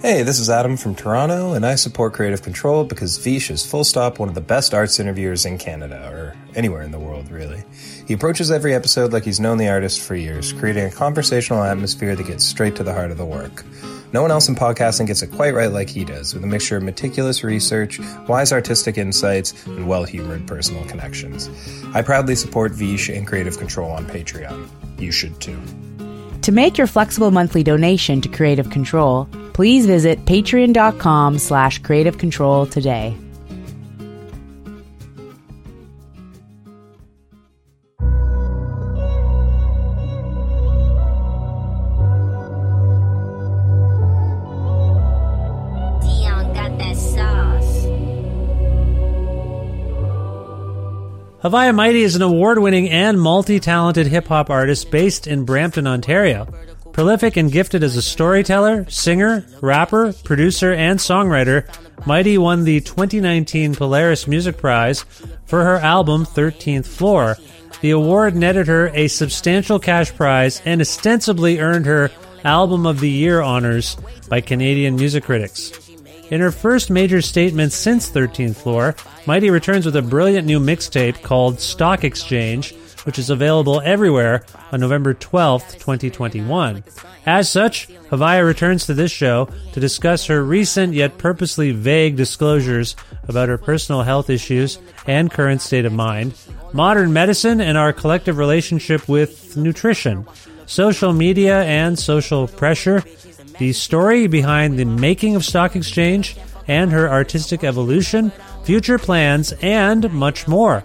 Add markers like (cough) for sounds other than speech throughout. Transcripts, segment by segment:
Hey, this is Adam from Toronto, and I support Creative Control because Vish is full stop one of the best arts interviewers in Canada, or anywhere in the world, really. He approaches every episode like he's known the artist for years, creating a conversational atmosphere that gets straight to the heart of the work. No one else in podcasting gets it quite right like he does, with a mixture of meticulous research, wise artistic insights, and well humored personal connections. I proudly support Vish and Creative Control on Patreon. You should too. To make your flexible monthly donation to Creative Control, please visit patreon.com slash creative control today. Dion got that sauce. Haviah Mighty is an award winning and multi talented hip hop artist based in Brampton, Ontario. Prolific and gifted as a storyteller, singer, rapper, producer, and songwriter, Mighty won the 2019 Polaris Music Prize for her album 13th Floor. The award netted her a substantial cash prize and ostensibly earned her Album of the Year honors by Canadian music critics. In her first major statement since 13th Floor, Mighty returns with a brilliant new mixtape called Stock Exchange, which is available everywhere on November 12th, 2021. As such, Haviah returns to this show to discuss her recent yet purposely vague disclosures about her personal health issues and current state of mind, modern medicine and our collective relationship with nutrition, social media and social pressure, the story behind the making of Stock Exchange and her artistic evolution, future plans, and much more.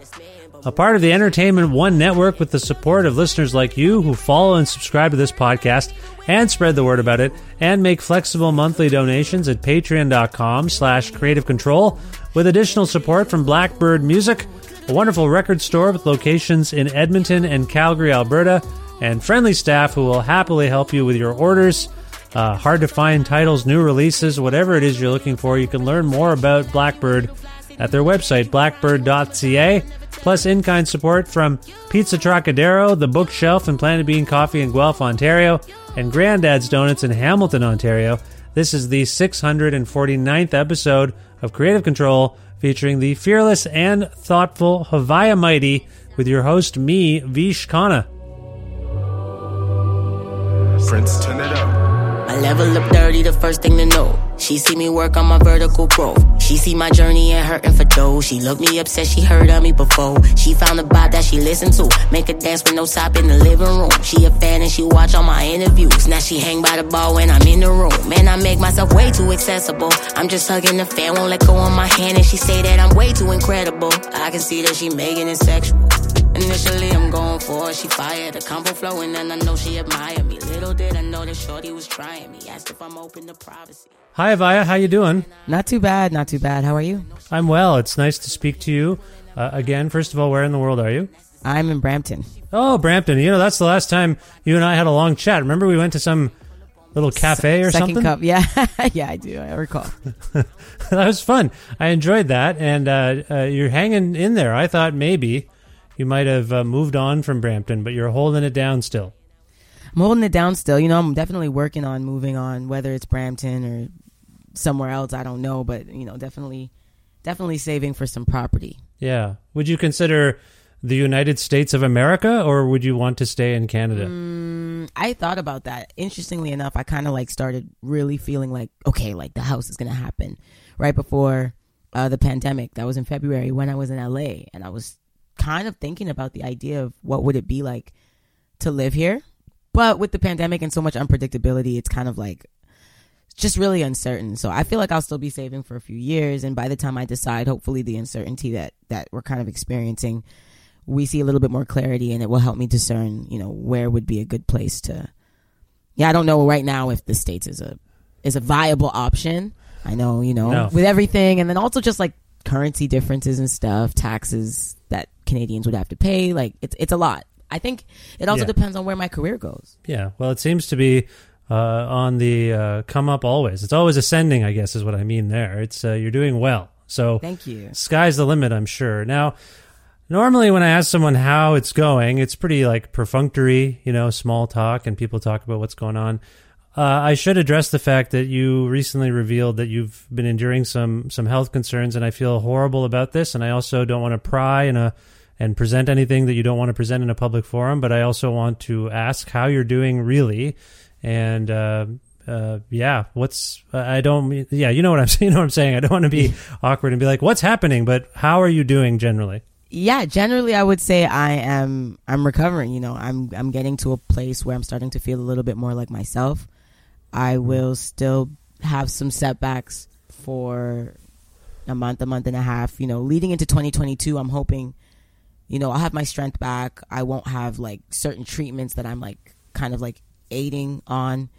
A part of the Entertainment One network with the support of listeners like you who follow and subscribe to this podcast and spread the word about it and make flexible monthly donations at patreon.com slash creative control with additional support from Blackbird Music, a wonderful record store with locations in Edmonton and Calgary, Alberta, and friendly staff who will happily help you with your orders. Uh, hard to find titles, new releases, whatever it is you're looking for, you can learn more about Blackbird at their website, blackbird.ca, plus in kind support from Pizza Trocadero, The Bookshelf, and Planet Bean Coffee in Guelph, Ontario, and Granddad's Donuts in Hamilton, Ontario. This is the 649th episode of Creative Control featuring the fearless and thoughtful Haviah Mighty with your host, me, Vish Khanna. Prince, turn it up. I level up dirty, the first thing to know. She see me work on my vertical growth. She see my journey and hurting for dough. She looked me up, said she heard of me before. She found a vibe that she listened to. Make her dance with no top in the living room. She a fan and she watch all my interviews. Now she hang by the bar when I'm in the room. Man, I make myself way too accessible. I'm just hugging the fan, won't let go of my hand. And she say that I'm way too incredible. I can see that she making it sexual. Initially, I'm going for it. She fired the combo flowing, and I know she admired me. Little did I know that Shorty was trying me. Asked if I'm open to privacy. Hi, Haviah. How you doing? Not too bad, not too bad. How are you? I'm well. It's nice to speak to you uh, again. First of all, where in the world are you? I'm in Brampton. Oh, Brampton. You know, that's the last time you and I had a long chat. Remember, we went to some little cafe or Second something. cup, (laughs) yeah, yeah, I do. I recall. (laughs) that was fun. I enjoyed that, and uh, uh, you're hanging in there. I thought maybe you might have uh, moved on from Brampton, but you're holding it down still. I'm holding it down still. You know, I'm definitely working on moving on, whether it's Brampton or somewhere else. I don't know, but you know, definitely, definitely saving for some property. Yeah. Would you consider the United States of America, or would you want to stay in Canada? Mm, I thought about that. Interestingly enough, I kind of like started really feeling like, okay, like the house is gonna happen right before uh, the pandemic. That was in February when I was in LA, and I was kind of thinking about the idea of what would it be like to live here. But with the pandemic and so much unpredictability, it's kind of like just really uncertain. So I feel like I'll still be saving for a few years, and by the time I decide, hopefully the uncertainty that that we're kind of experiencing, we see a little bit more clarity, and it will help me discern, you know, where would be a good place to. Yeah, I don't know right now if the states is a is a viable option. I know, you know, No. with everything, and then also just like currency differences and stuff, taxes that Canadians would have to pay. Like it's it's a lot. I think it also Yeah. depends on where my career goes. Yeah. Well, it seems to be uh, on the uh, come up always. It's always ascending, I guess, is what I mean there. It's uh, you're doing well. So Thank you. sky's the limit, I'm sure. Now, normally when I ask someone how it's going, it's pretty like perfunctory, you know, small talk, and people talk about what's going on. Uh, I should address the fact that you recently revealed that you've been enduring some some health concerns, and I feel horrible about this. And I also don't want to pry in a and present anything that you don't want to present in a public forum. But I also want to ask how you're doing, really, and uh, uh, yeah, what's I don't yeah, you know what I'm (laughs) you know what I'm saying. I don't want to be (laughs) awkward and be like, what's happening, but how are you doing generally? yeah generally i would say i am i'm recovering you know i'm i'm getting to a place where i'm starting to feel a little bit more like myself i will still have some setbacks for a month a month and a half. You know leading into 2022 i'm hoping you know i'll have my strength back. I won't have like certain treatments that i'm like kind of like aiding on.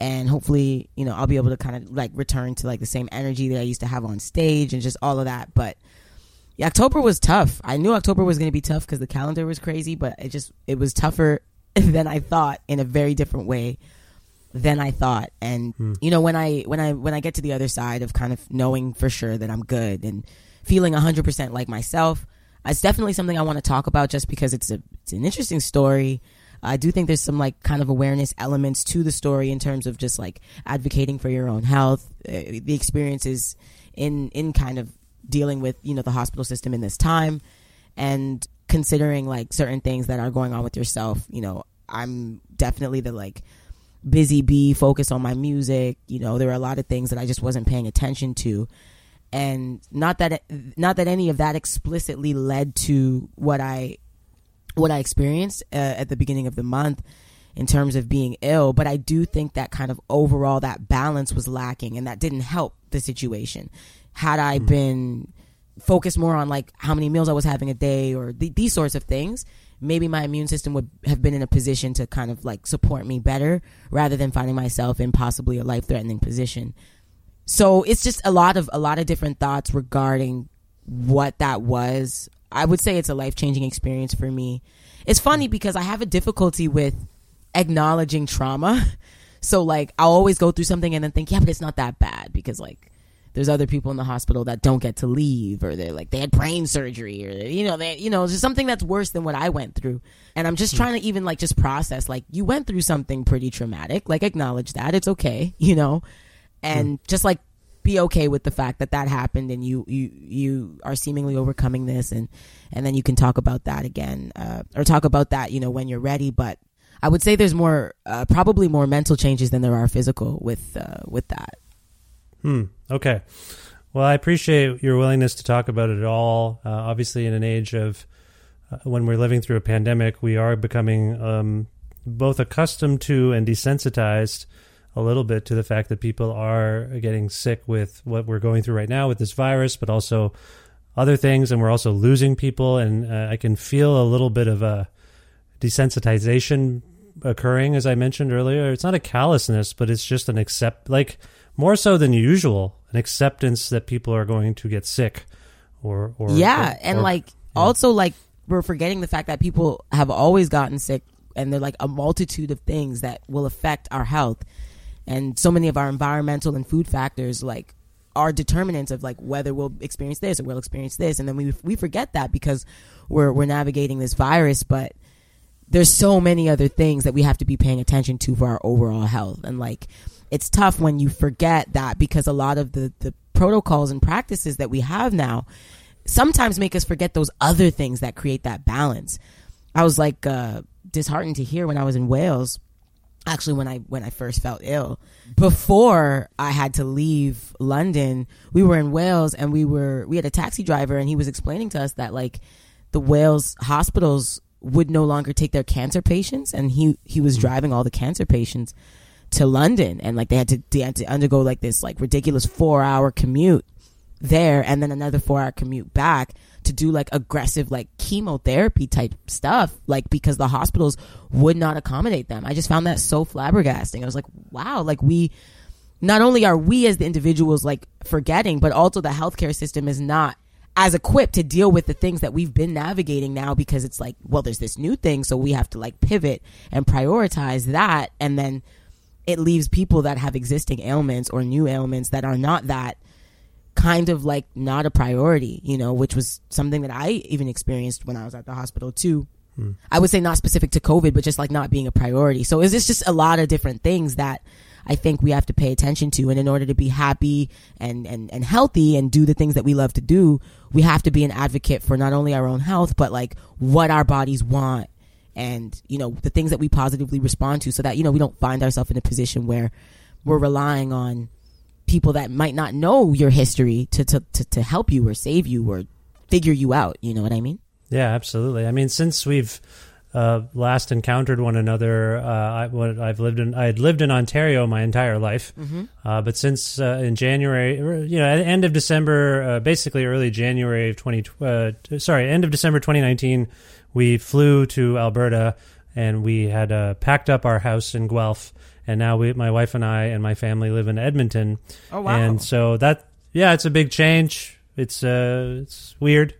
And hopefully you know i'll be able to kind of like return to like the same energy that i used to have on stage and just all of that. But yeah, October was tough. I knew October was going to be tough because the calendar was crazy, but it just it was tougher (laughs) than I thought in a very different way than I thought. And you know, when I when I when I get to the other side of kind of knowing for sure that I'm good and feeling 100% like myself, it's definitely something I want to talk about just because it's a it's an interesting story. I do think there's some like kind of awareness elements to the story in terms of just like advocating for your own health, uh, the experiences in in kind of dealing with you know the hospital system in this time and considering like certain things that are going on with yourself you know i'm definitely the like busy bee focus on my music. You know there were a lot of things that i just wasn't paying attention to. And not that not that any of that explicitly led to what i what i experienced uh, at the beginning of the month in terms of being ill but i do think that kind of overall that balance was lacking and that didn't help the situation. Had i been focused more on like how many meals i was having a day or th- these sorts of things maybe my immune system would have been in a position to kind of like support me better rather than finding myself in possibly a life threatening position. So it's just a lot of a lot of different thoughts regarding what that was. I would say it's a life-changing experience for me. It's funny because i have a difficulty with acknowledging trauma. (laughs) So like i'll always go through something and then think yeah but it's not that bad because like there's other people in the hospital that don't get to leave or they're like they had brain surgery or you know they you know just something that's worse than what i went through. And i'm just trying to even like just process like you went through something pretty traumatic. Like acknowledge that. It's okay (laughs) you know? And just like be okay with the fact that that happened and you you you are seemingly overcoming this and and then you can talk about that again uh, or talk about that you know when you're ready. But i would say there's more uh, probably more mental changes than there are physical with uh, with that Hmm. Okay. Well, I appreciate your willingness to talk about it all. Uh, obviously, in an age of uh, when we're living through a pandemic, we are becoming um, both accustomed to and desensitized a little bit to the fact that people are getting sick with what we're going through right now with this virus, but also other things, and we're also losing people. And uh, I can feel a little bit of a desensitization occurring, as I mentioned earlier. It's not a callousness, but it's just an accept, like more so than usual, an acceptance that people are going to get sick, or or yeah, or- and or- like also like we're forgetting the fact that people have always gotten sick, and they're like a multitude of things that will affect our health, and so many of our environmental and food factors like are determinants of like whether we'll experience this or we'll experience this, and then we we forget that because we're we're navigating this virus, but there's so many other things that we have to be paying attention to for our overall health. And like it's tough when you forget that because a lot of the the protocols and practices that we have now sometimes make us forget those other things that create that balance. I was like uh disheartened to hear when i was in wales actually when i when i first felt ill before i had to leave london we were in wales and we were we had a taxi driver and he was explaining to us that like the wales hospitals would no longer take their cancer patients and he he was driving all the cancer patients to london and like they had to they had to undergo like this like ridiculous four hour commute there and then another four hour commute back to do like aggressive like chemotherapy type stuff like because the hospitals would not accommodate them. I just found that so flabbergasting. I was like wow like we not only are we as the individuals like forgetting but also the healthcare system is not as equipped to deal with the things that we've been navigating now because it's like well there's this new thing so we have to like pivot and prioritize that and then it leaves people that have existing ailments or new ailments that are not that kind of like not a priority, you know, which was something that I even experienced when I was at the hospital too. Hmm. I would say not specific to COVID, but just like not being a priority. So is this just a lot of different things that I think we have to pay attention to. And in order to be happy and, and, and healthy and do the things that we love to do, we have to be an advocate for not only our own health, but like what our bodies want and, you know, the things that we positively respond to so that, you know, we don't find ourselves in a position where we're relying on people that might not know your history to, to, to, to help you or save you or figure you out. You know what I mean? Yeah, absolutely. I mean, since we've uh, last encountered one another, uh, I, what I've lived in, I had lived in Ontario my entire life, Mhm. uh, but since uh, in January, you know, at the end of December, uh, basically early January of twenty, uh, sorry, end of December twenty nineteen, we flew to Alberta and we had uh, packed up our house in Guelph, and now we, my wife and I and my family live in Edmonton. Oh, wow. And so that, yeah, it's a big change. It's uh, it's weird.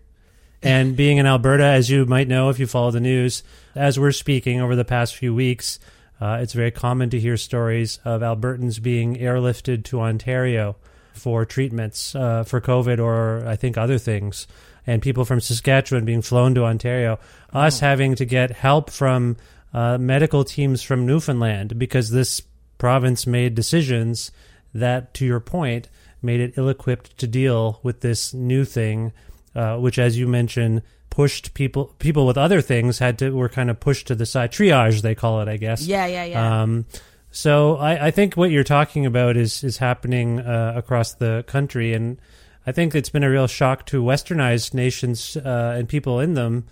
And (laughs) being in Alberta, as you might know if you follow the news, as we're speaking over the past few weeks, uh, it's very common to hear stories of Albertans being airlifted to Ontario for treatments uh, for COVID or I think other things, and people from Saskatchewan being flown to Ontario. Us having to get help from uh, medical teams from Newfoundland because this province made decisions that, to your point, made it ill equipped to deal with this new thing, uh, which, as you mentioned, pushed people people with other things had to were kind of pushed to the side. Triage, they call it, I guess. Yeah, yeah, yeah. Um, so I, I think what you're talking about is is happening uh, across the country, and I think it's been a real shock to westernized nations uh, and people in them.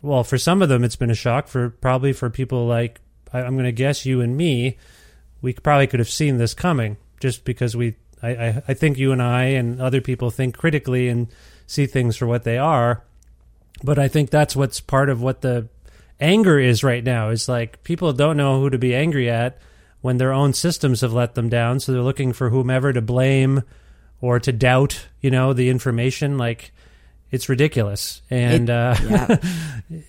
Well, for some of them, it's been a shock. For probably for people like I, I'm going to guess you and me, we probably could have seen this coming just because we. I, I, I think you and I and other people think critically and see things for what they are. But I think that's what's part of what the anger is right now. Is like people don't know who to be angry at when their own systems have let them down, so they're looking for whomever to blame or to doubt. You know the information like it's ridiculous and It- uh, yeah.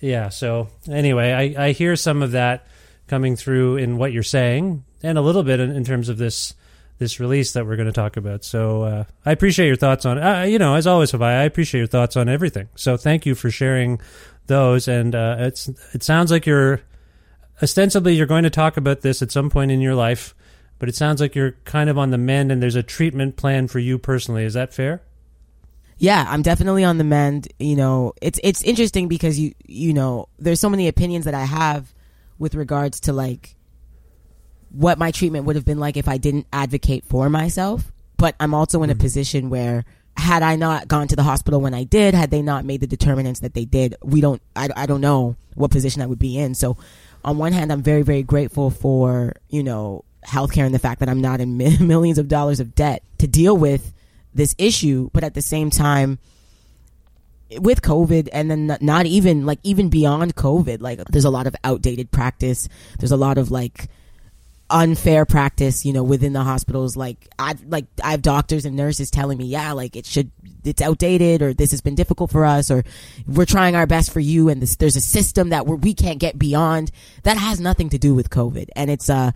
(laughs) yeah. So anyway, I, I hear some of that coming through in what you're saying, and a little bit in, in terms of this this release that we're going to talk about. So uh, I appreciate your thoughts on. Uh, you know, as always, Haviah, I appreciate your thoughts on everything. So thank you for sharing those. And uh, it's it sounds like you're ostensibly you're going to talk about this at some point in your life, but it sounds like you're kind of on the mend, and there's a treatment plan for you personally. Is that fair? Yeah, I'm definitely on the mend. You know, it's it's interesting because you you know, there's so many opinions that I have with regards to like what my treatment would have been like if I didn't advocate for myself. But I'm also in a mm-hmm. position where had I not gone to the hospital when I did, had they not made the determinants that they did, we don't I, I don't know what position I would be in. So on one hand, I'm very very grateful for, you know, healthcare and the fact that I'm not in mi- (laughs) millions of dollars of debt to deal with this issue, but at the same time with COVID and then not- not even like even beyond COVID, like there's a lot of outdated practice. There's a lot of like unfair practice, you know, within the hospitals. Like I like I have doctors and nurses telling me, yeah, like it should it's outdated or this has been difficult for us or we're trying our best for you and this, there's a system that we're, we can't get beyond. That has nothing to do with COVID and it's uh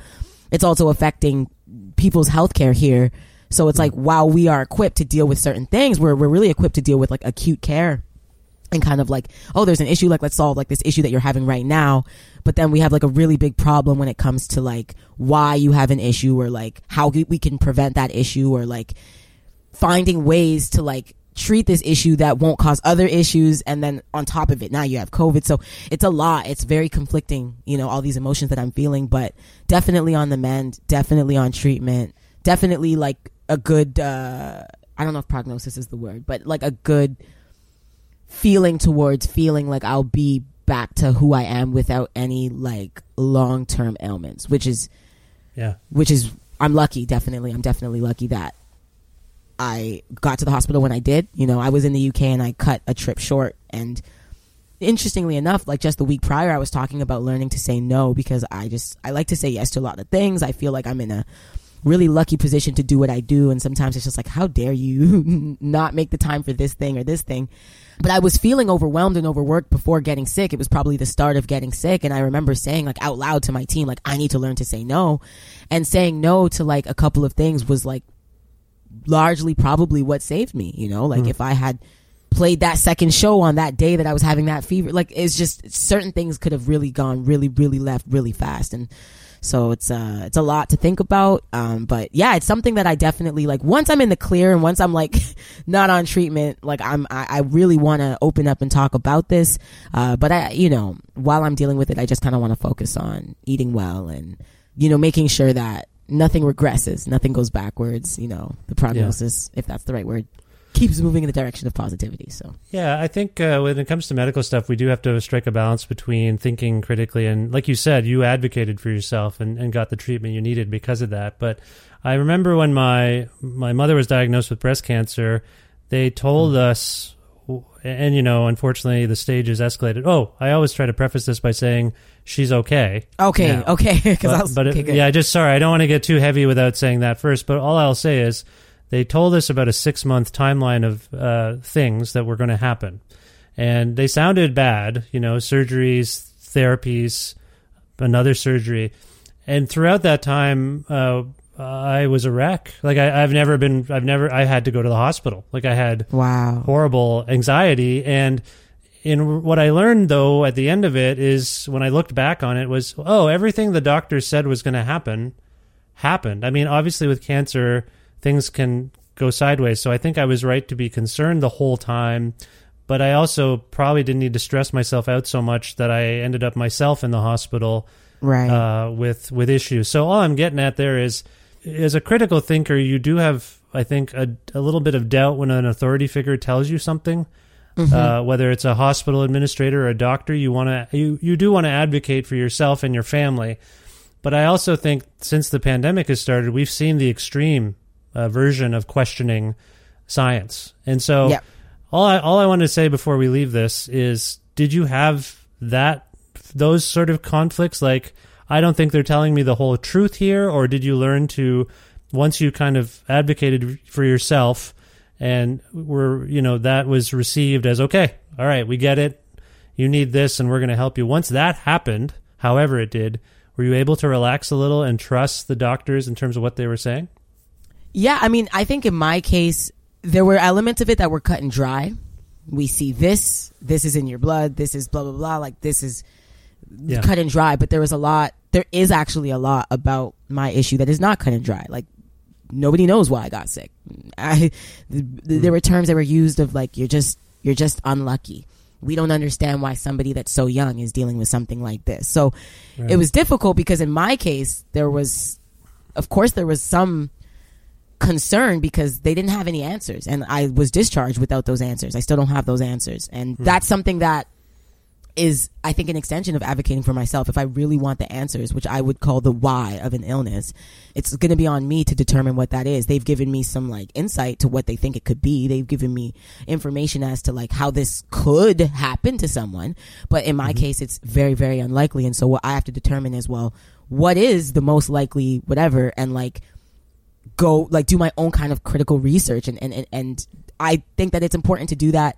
it's also affecting people's healthcare here. So it's like while we are equipped to deal with certain things, we're we're really equipped to deal with like acute care and kind of like, oh, there's an issue, like let's solve like this issue that you're having right now. But then we have like a really big problem when it comes to like why you have an issue or like how we we can prevent that issue or like finding ways to like treat this issue that won't cause other issues and then on top of it now you have covid so it's a lot it's very conflicting you know all these emotions that i'm feeling but definitely on the mend definitely on treatment definitely like a good uh i don't know if prognosis is the word but like a good feeling towards feeling like I'll be back to who I am without any like long term ailments, which is Yeah. which is I'm lucky, definitely. I'm definitely lucky that I got to the hospital when I did. You know, I was in the UK and I cut a trip short and interestingly enough, like just the week prior I was talking about learning to say no because I just I like to say yes to a lot of things. I feel like I'm in a really lucky position to do what I do and sometimes it's just like how dare you (laughs) not make the time for this thing or this thing. But I was feeling overwhelmed and overworked before getting sick. It was probably the start of getting sick and I remember saying like out loud to my team like I need to learn to say no. And saying no to like a couple of things was like largely probably what saved me, you know? Like if I had played that second show on that day that I was having that fever, like it's just certain things could have really gone really really left really fast and so it's uh it's a lot to think about. Um but yeah, it's something that I definitely like once I'm in the clear and once I'm like (laughs) not on treatment, like I'm I, I really want to open up and talk about this. Uh but I you know, while I'm dealing with it, I just kind of want to focus on eating well and you know, making sure that nothing regresses, nothing goes backwards, you know, the prognosis, if that's the right word, keeps moving in the direction of positivity. So Yeah, I think uh, when it comes to medical stuff, we do have to strike a balance between thinking critically and, like you said, you advocated for yourself and, and got the treatment you needed because of that. But I remember when my my mother was diagnosed with breast cancer, they told us, and you know, unfortunately, the stages escalated. Oh, I always try to preface this by saying she's okay. Okay, now. okay, (laughs) 'cause I was- but okay, yeah, just sorry, I don't want to get too heavy without saying that first. But all I'll say is they told us about a six month timeline of uh, things that were going to happen, and they sounded bad. You know, surgeries, therapies, another surgery, and throughout that time. Uh, I was a wreck. Like I, I've never been. I've never. I had to go to the hospital. Like I had wow horrible anxiety and in what I learned though at the end of it is when I looked back on it was oh everything the doctor said was going to happen happened. I mean obviously with cancer things can go sideways so I think I was right to be concerned the whole time but I also probably didn't need to stress myself out so much that I ended up myself in the hospital Right. uh, with with issues. So all I'm getting at there is, as a critical thinker, you do have, I think, a, a little bit of doubt when an authority figure tells you something. Mhm. Uh, whether it's a hospital administrator or a doctor, you want to you you do want to advocate for yourself and your family. But I also think since the pandemic has started, we've seen the extreme uh, version of questioning science, and so Yep. all I all I want to say before we leave this is, did you have that those sort of conflicts? Like, I don't think they're telling me the whole truth here, or did you learn to once you kind of advocated for yourself and we're you know that was received as okay, all right, we get it, you need this, and we're going to help you. Once that happened, however it did, were you able to relax a little and trust the doctors in terms of what they were saying? Yeah, I mean, I think in my case, there were elements of it that were cut and dry. We see this, this is in your blood, this is blah, blah, blah, like this is Yeah. cut and dry, but there was a lot, there is actually a lot about my issue that is not cut and dry. Like, nobody knows why I got sick. I, th- th- there were terms that were used of like, you're just, you're just unlucky. We don't understand why somebody that's so young is dealing with something like this. So Right. it was difficult because in my case, there was, of course, there was some concern because they didn't have any answers and I was discharged without those answers. I still don't have those answers. And Hmm. that's something that is I think an extension of advocating for myself. If I really want the answers, which I would call the why of an illness, it's going to be on me to determine what that is. They've given me some like insight to what they think it could be. They've given me information as to like how this could happen to someone, but in my mm-hmm. case, it's very very unlikely. And so what I have to determine is well, what is the most likely whatever, and like go like do my own kind of critical research and and and, and I think that it's important to do that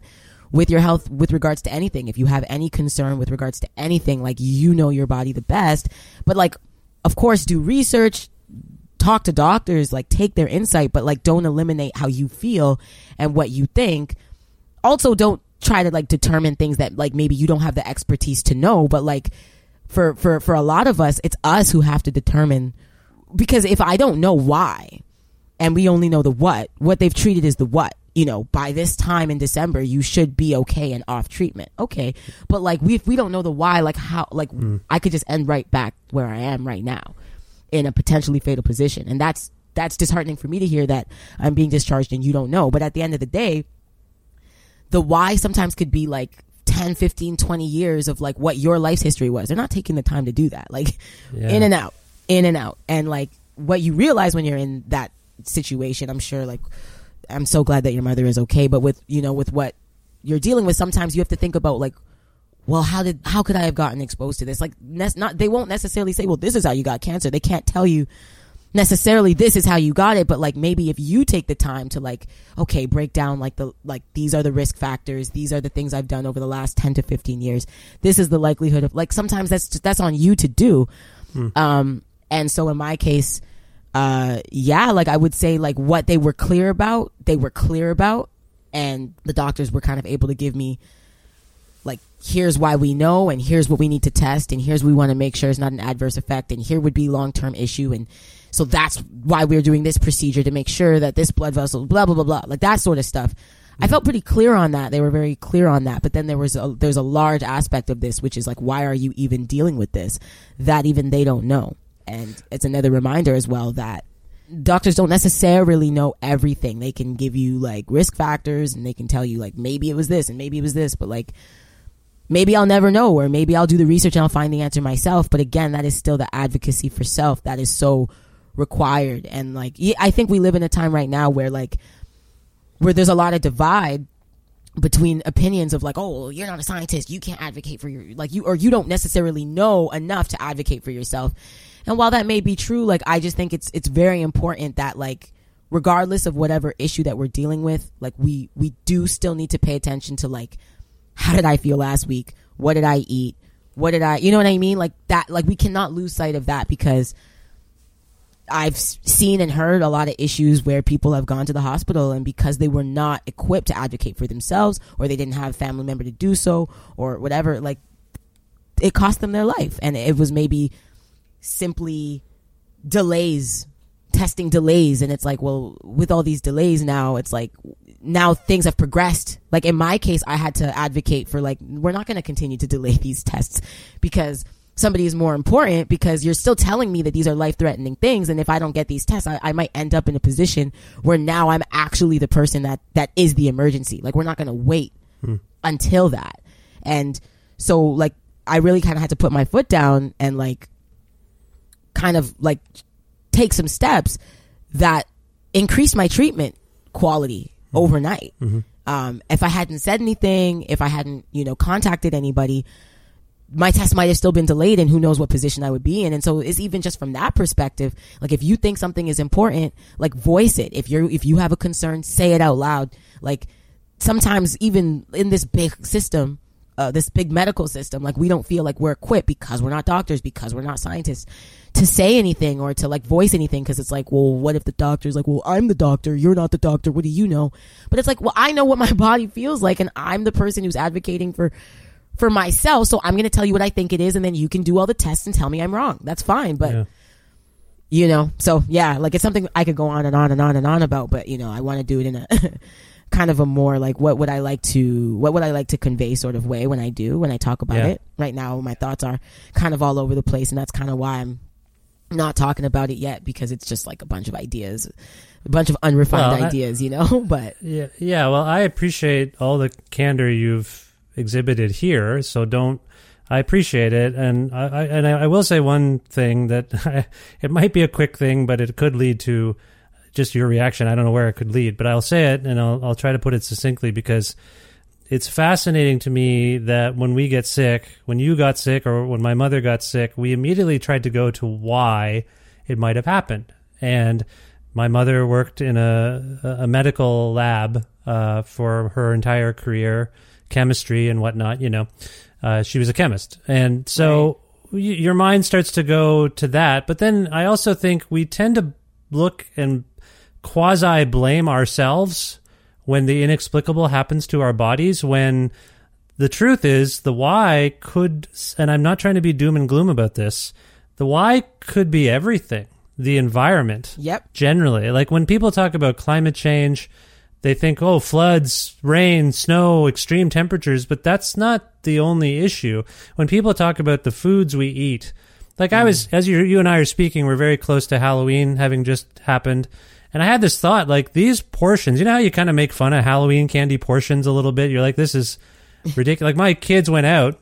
with your health with regards to anything. If you have any concern with regards to anything, like you know your body the best, but like of course do research, talk to doctors, like take their insight, but like don't eliminate how you feel and what you think. Also don't try to like determine things that like maybe you don't have the expertise to know, but like for for for a lot of us, it's us who have to determine because if I don't know why and we only know the what, what they've treated is the what. You know, by this time in December, you should be okay and off treatment. Okay. But like, we, if we don't know the why, like how, like mm. I could just end right back where I am right now in a potentially fatal position. And that's, that's disheartening for me to hear that I'm being discharged and you don't know. But at the end of the day, the why sometimes could be like 10, 15, 20 years of like what your life's history was. They're not taking the time to do that. Like Yeah. in and out, in and out. And like what you realize when you're in that situation, I'm sure like I'm so glad that your mother is okay, but with you know, with what you're dealing with, sometimes you have to think about like well, how did how could I have gotten exposed to this? Like, not they won't necessarily say, "Well, this is how you got cancer." They can't tell you necessarily this is how you got it, but like maybe if you take the time to like, okay, break down like the like these are the risk factors, these are the things I've done over the last ten to fifteen years. This is the likelihood of like sometimes that's just, that's on you to do. Um, and so in my case, uh, yeah, like I would say like what they were clear about, they were clear about, and the doctors were kind of able to give me like here's why we know and here's what we need to test and here's we want to make sure it's not an adverse effect and here would be long-term issue and so that's why we're doing this procedure to make sure that this blood vessel blah blah blah blah like that sort of stuff. I felt pretty clear on that. They were very clear on that but then there was a there's a large aspect of this which is like why are you even dealing with this that even they don't know and it's another reminder as well that doctors don't necessarily know everything. They can give you like risk factors and they can tell you like maybe it was this and maybe it was this, but like maybe I'll never know or maybe I'll do the research and I'll find the answer myself. But again, that is still the advocacy for self that is so required. And like, I think we live in a time right now where like, where there's a lot of divide between opinions of like, oh, you're not a scientist, you can't advocate for your like you or you don't necessarily know enough to advocate for yourself. And while that may be true, like I just think it's it's very important that like regardless of whatever issue that we're dealing with, like we we do still need to pay attention to like how did I feel last week? What did I eat? What did I, you know what I mean? Like that, like we cannot lose sight of that because I've seen and heard a lot of issues where people have gone to the hospital and because they were not equipped to advocate for themselves or they didn't have a family member to do so or whatever, like it cost them their life. And it was maybe simply delays, testing delays. And it's like, well, with all these delays now, it's like now things have progressed. Like in my case, I had to advocate for like, we're not going to continue to delay (laughs) these tests because somebody is more important because you're still telling me that these are life threatening things. And if I don't get these tests, I, I might end up in a position where now I'm actually the person that, that is the emergency. Like we're not going to wait hmm. until that. And so like, I really kind of had to put my foot down and like, kind of like take some steps that increased my treatment quality overnight. Um, if I hadn't said anything, if I hadn't, you know, contacted anybody, my test might have still been delayed and who knows what position I would be in. And so it's even just from that perspective, like if you think something is important, like voice it. If you're, if you have a concern, say it out loud. Like sometimes even in this big system, uh, this big medical system, like we don't feel like we're equipped because we're not doctors, because we're not scientists to say anything or to like voice anything. Cause it's like, well, what if the doctor's like, well, I'm the doctor. You're not the doctor. What do you know? But it's like, well, I know what my (laughs) body feels like and I'm the person who's advocating for, for myself. So I'm going to tell you what I think it is. And then you can do all the tests and tell me I'm wrong. That's fine. But Yeah. you know, so yeah, like it's something I could go on and on and on and on about, but you know, I want to do it in a (laughs) kind of a more like what would I like to what would I like to convey sort of way when I do when I talk about Yeah. it. Right now my thoughts are kind of all over the place and that's kind of why I'm not talking about it yet because it's just like a bunch of ideas, a bunch of unrefined Well, I- ideas, you know, (laughs) but Yeah, yeah. Well, I appreciate all the candor you've exhibited here. So don't. I appreciate it, and I, I and I will say one thing that (laughs) it might be a quick thing, but it could lead to just your reaction. I don't know where it could lead, but I'll say it, and I'll I'll try to put it succinctly because it's fascinating to me that when we get sick, when you got sick, or when my mother got sick, we immediately tried to go to why it might have happened, and my mother worked in a, a medical lab uh, for her entire career, chemistry and whatnot. You know, uh, she was a chemist, and so y your mind starts to go to that. But then I also think we tend to look and quasi blame ourselves when the inexplicable happens to our bodies. When the truth is, the why could, and I'm not trying to be doom and gloom about this. The why could be everything the environment. Yep. Generally, like when people talk about climate change, they think, oh, floods, rain, snow, extreme temperatures, but that's not the only issue. When people talk about the foods we eat, like I mm. was, as you, you and I are speaking, we're very close to Halloween having just happened. And I had this thought, like these portions, you know how you kind of make fun of Halloween candy portions a little bit? You're like, this is ridiculous. like my kids went out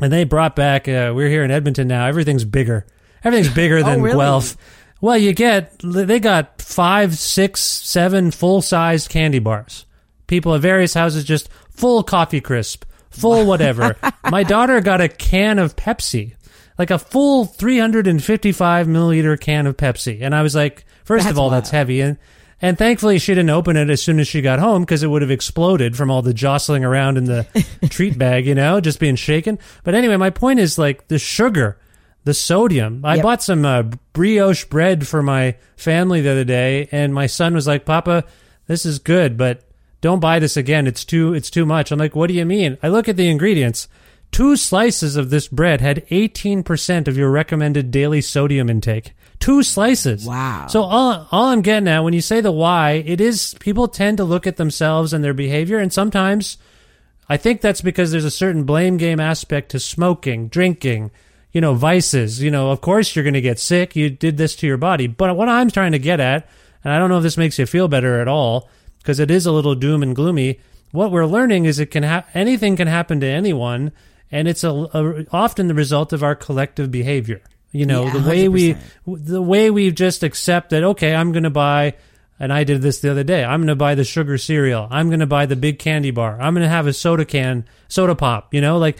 and they brought back, uh, we're here in Edmonton now, everything's bigger. Everything's bigger (laughs) than really? Guelph. Well, you get they got five, six, seven full sized candy bars. People at various houses just full coffee crisp, full whatever. (laughs) My daughter got a can of Pepsi, like a full 355 milliliter can of Pepsi, and I was like, first That's of all, wild. that's heavy, and and thankfully she didn't open it as soon as she got home because it would have exploded from all the jostling around in the (laughs) treat bag, you know, just being shaken. But anyway, my point is like the sugar the sodium. I Yep. bought some uh, brioche bread for my family the other day, and my son was like, "Papa, this is good, but don't buy this again. It's too it's too much." I'm like, "What do you mean?" I look at the ingredients. Two slices of this bread had 18% of your recommended daily sodium intake. Two slices. Wow. So all all I'm getting at when you say the why, it is people tend to look at themselves and their behavior, and sometimes I think that's because there's a certain blame game aspect to smoking, drinking, you know, vices. You know, of course you're going to get sick. You did this to your body. But what I'm trying to get at, and I don't know if this makes you feel better at all, because it is a little doom and gloomy. What we're learning is it can ha- anything can happen to anyone, and it's a, a often the result of our collective behavior. You know, Yeah, the way we 100%. the way we just accept that. Okay, I'm going to buy. And I did this the other day. I'm going to buy the sugar cereal. I'm going to buy the big candy bar. I'm going to have a soda can, soda pop. You know, like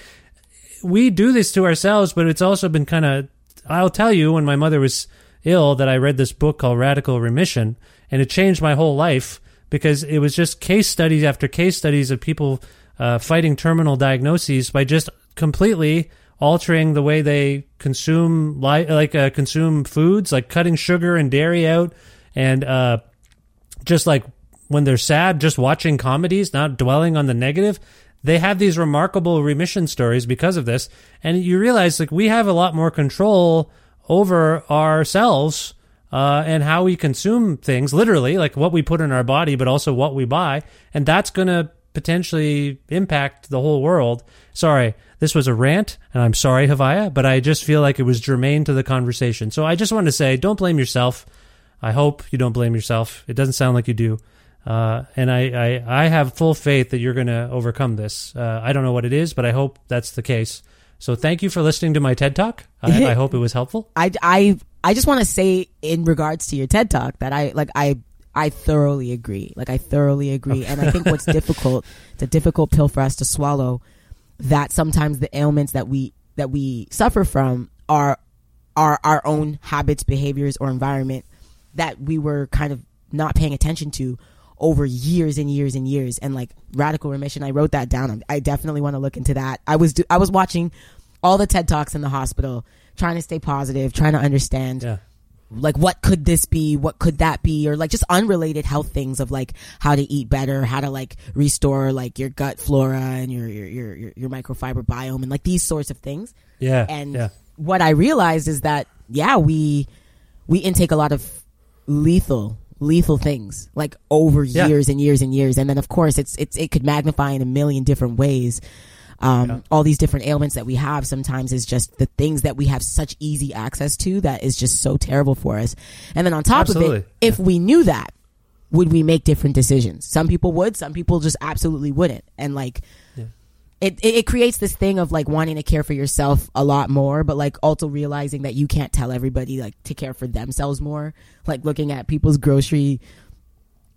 we do this to ourselves, but it's also been kind of. I'll tell you, when my mother was ill, that I read this book called Radical Remission, and it changed my whole life because it was just case studies after case studies of people uh, fighting terminal diagnoses by just completely altering the way they consume li- like uh, consume foods, like cutting sugar and dairy out, and uh, just like when they're sad, just watching comedies, not dwelling on the negative. They have these remarkable remission stories because of this, and you realize like we have a lot more control over ourselves uh, and how we consume things, literally, like what we put in our body, but also what we buy, and that's going to potentially impact the whole world. Sorry, this was a rant, and I'm sorry, Haviah, but I just feel like it was germane to the conversation. So I just want to say, don't blame yourself. I hope you don't blame yourself. It doesn't sound like you do. Uh, and I, I, I have full faith that you're going to overcome this. Uh, I don't know what it is, but I hope that's the case. So thank you for listening to my TED Talk. I, I (laughs) hope it was helpful. I, I, I just want to say in regards to your TED talk that I like I I thoroughly agree. Like I thoroughly agree, and I think what's (laughs) difficult, it's a difficult pill for us to swallow. That sometimes the ailments that we that we suffer from are are our own habits, behaviors, or environment that we were kind of not paying attention to over years and years and years. And like radical remission, I wrote that down. I definitely want to look into that. I was do, I was watching all the TED talks in the hospital, trying to stay positive, trying to understand Yeah. Like what could this be what could that be or like just unrelated health things of like how to eat better how to like restore like your gut flora and your your your, your, your microfiber biome and like these sorts of things Yeah. and yeah. what i realized is that yeah we we intake a lot of lethal lethal things like over Yeah. years and years and years and then of course it's it's it could magnify in a million different ways um, all these different ailments that we have sometimes is just the things that we have such easy access to that is just so terrible for us. And then on top of it, if we knew that, would we make different decisions? Some people would, some people just absolutely wouldn't. And like, it, it it creates this thing of like wanting to care for yourself a lot more, but like also realizing that you can't tell everybody like to care for themselves more. Like looking at people's grocery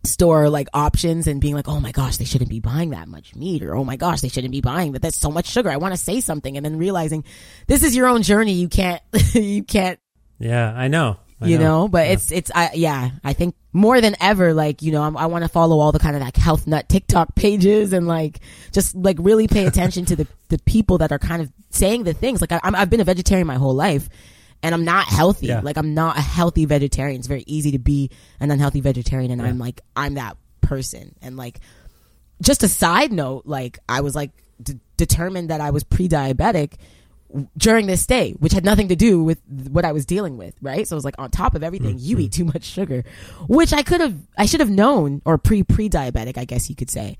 store like options and being like, oh my gosh, they shouldn't be buying that much meat, or oh my gosh, they shouldn't be buying that. That's so much sugar. I want to say something, and then realizing this is your own journey. You can't, (laughs) you can't, Yeah, I know. I you know. But it's it's I yeah, I think more than ever, like you know, I'm, I want to follow all the kind of like health nut TikTok pages and like just like really pay attention to the the people that are kind of saying the things. Like I, I'm, I've been a vegetarian my whole life. And I'm not healthy. Yeah. Like I'm not a healthy vegetarian. It's very easy to be an unhealthy vegetarian, and I'm like I'm that person. And like just a side note, like I was like d- determined that I was pre-diabetic during this day, which had nothing to do with what I was dealing with, right? So it was like on top of everything, mm, you mm. eat too much sugar, which I could have, I should have known, or pre pre diabetic, I guess you could say.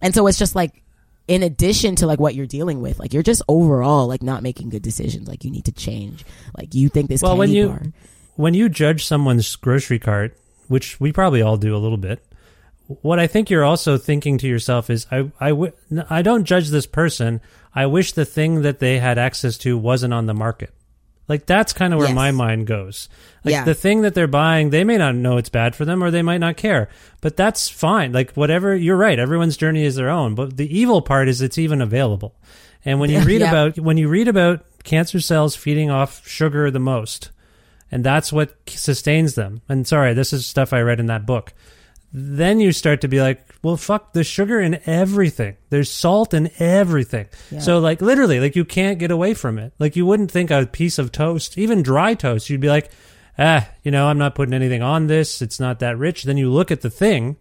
And so it's just like, in addition to like what you're dealing with, like you're just overall like not making good decisions. Like you need to change. Like you think this well, candy when you bar. when you judge someone's grocery cart, which we probably all do a little bit, what I think you're also thinking to yourself is, I I w- I don't judge this person. I wish the thing that they had access to wasn't on the market. Like that's kind of where Yes. my mind goes. Like Yeah. the thing that they're buying, they may not know it's bad for them or they might not care. But that's fine. Like whatever, you're right. Everyone's journey is their own. But the evil part is it's even available. And when you (laughs) read Yeah. about when you read about cancer cells feeding off sugar the most, and that's what sustains them. And sorry, this is stuff I read in that book. Then you start to be like, well, fuck, there's sugar in everything. There's salt in everything. So, like, literally, like, you can't get away from it. Like, you wouldn't think a piece of toast, even dry toast, you'd be like, ah, you know, I'm not putting anything on this. It's not that rich. Then you look at the thing,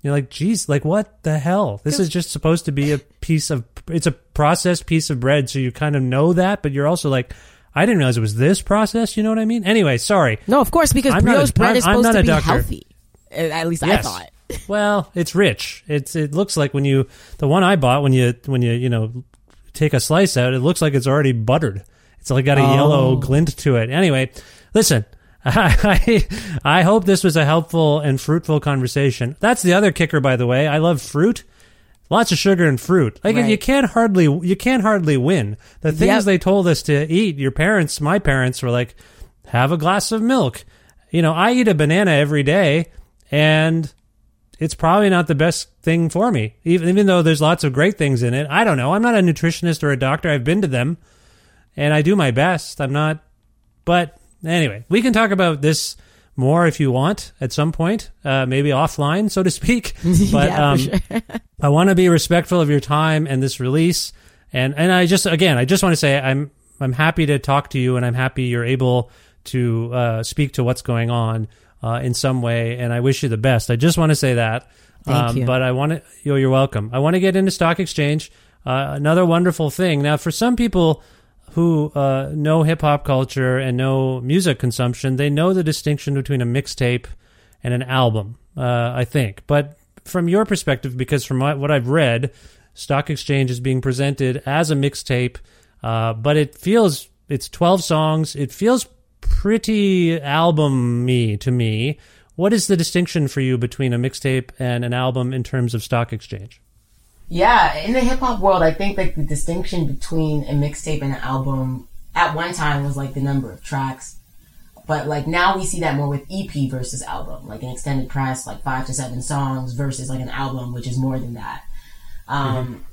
you're like, geez, like, what the hell? This is just supposed to be a piece of, it's a processed piece of bread. So you kind of know that, but you're also like, I didn't realize it was this process. You know what I mean? Anyway, sorry. No, of course, because I'm brioche a- bread I'm- is supposed not to a be doctor. healthy. At least I thought. (laughs) Well, it's rich. It's it looks like when you the one I bought when you when you you know take a slice out, it looks like it's already buttered. It's like got a Oh. yellow glint to it. Anyway, listen. (laughs) I I hope this was a helpful and fruitful conversation. That's the other kicker, by the way. I love fruit. Lots of sugar and fruit. Like Right. you can't hardly you can't hardly win. The things Yep. they told us to eat. Your parents, my parents, were like, have a glass of milk. You know, I eat a banana every day, and it's probably not the best thing for me. Even even though there's lots of great things in it. I don't know. I'm not a nutritionist or a doctor. I've been to them, and I do my best. I'm not. But anyway, we can talk about this more if you want at some point, uh, maybe offline, so to speak. (laughs) But Yeah, um, sure. I want to be respectful of your time and this release. And and I just again, I just want to say I'm I'm happy to talk to you, and I'm happy you're able to uh, speak to what's going on uh, in some way. And I wish you the best. I just want to say that. Um, you. But I want to. You're, you're welcome. I want to get into stock exchange. Uh, another wonderful thing. Now, for some people who uh, know hip hop culture and know music consumption, they know the distinction between a mixtape and an album. Uh, I think, but from your perspective, because from what what I've read, Stock Exchange is being presented as a mixtape, uh, but it feels it's twelve songs. It feels pretty album-y to me. What is the distinction for you between a mixtape and an album in terms of Stock Exchange? Yeah, in the hip hop world, I think like the distinction between a mixtape and an album at one time was like the number of tracks. But like now we see that more with EP versus album, like an extended press, like five to seven songs versus like an album, which is more than that. Um,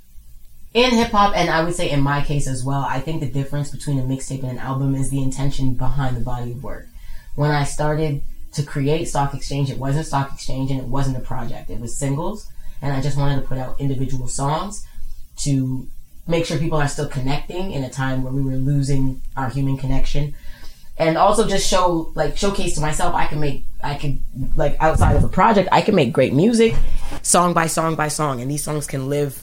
In hip hop, and I would say in my case as well, I think the difference between a mixtape and an album is the intention behind the body of work. When I started to create Stock Exchange, it wasn't Stock Exchange and it wasn't a project. It was singles, and I just wanted to put out individual songs to make sure people are still connecting in a time where we were losing our human connection and also just show like showcase to myself I can make I could like outside of a project I can make great music song by song by song and these songs can live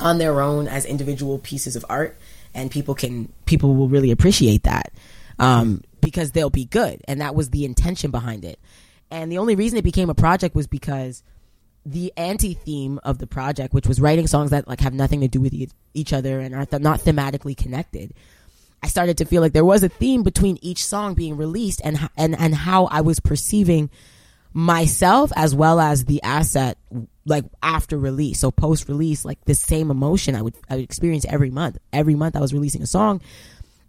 on their own as individual pieces of art and people can people will really appreciate that um, because they'll be good and that was the intention behind it. And the only reason it became a project was because the anti-theme of the project which was writing songs that like have nothing to do with e- each other and are th- not thematically connected I started to feel like there was a theme between each song being released and and and how I was perceiving myself as well as the asset like after release. So post release, like the same emotion I would I would experience every month. Every month I was releasing a song.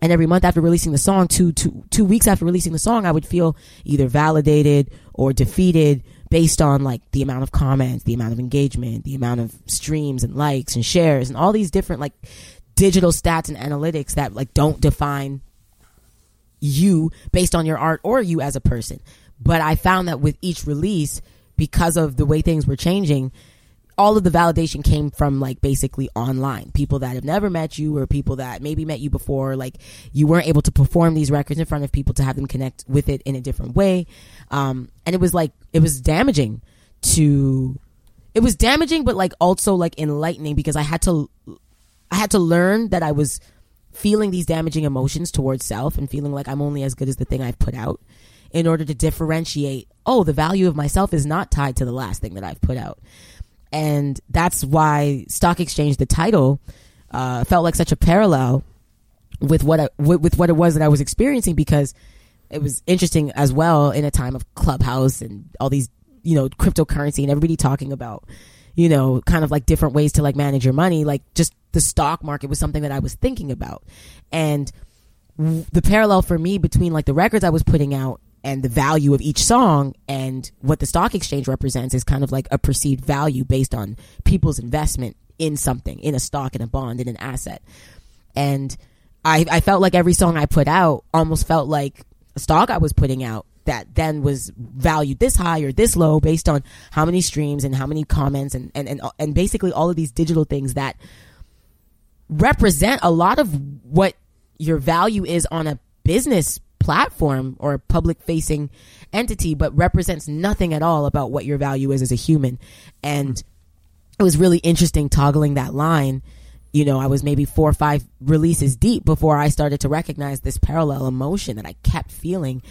And every month after releasing the song, two, two, two weeks after releasing the song, I would feel either validated or defeated based on like the amount of comments, the amount of engagement, the amount of streams and likes and shares and all these different like digital stats and analytics that like don't define you based on your art or you as a person. But I found that with each release, because of the way things were changing, all of the validation came from like basically online. People that have never met you or people that maybe met you before like you weren't able to perform these records in front of people to have them connect with it in a different way. Um, and it was like it was damaging to it was damaging but like also like enlightening because i had to i had to learn that i was feeling these damaging emotions towards self and feeling like i'm only as good as the thing i've put out in order to differentiate oh the value of myself is not tied to the last thing that i've put out. And that's why stock exchange the title uh, felt like such a parallel with what with, with what it was that I was experiencing because it was interesting as well in a time of clubhouse and all these you know cryptocurrency and everybody talking about you know kind of like different ways to like manage your money. Like just the stock market was something that I was thinking about. And the parallel for me between like the records I was putting out and the value of each song and what the stock exchange represents is kind of like a perceived value based on people's investment in something, in a stock, in a bond, in an asset. And I, I felt like every song I put out almost felt like a stock I was putting out that then was valued this high or this low based on how many streams and how many comments and, and, and, and basically all of these digital things that represent a lot of what your value is on a business platform or a public facing entity, but represents nothing at all about what your value is as a human. And it was really interesting toggling that line. You know, I was maybe four or five releases deep before I started to recognize this parallel emotion that I kept feeling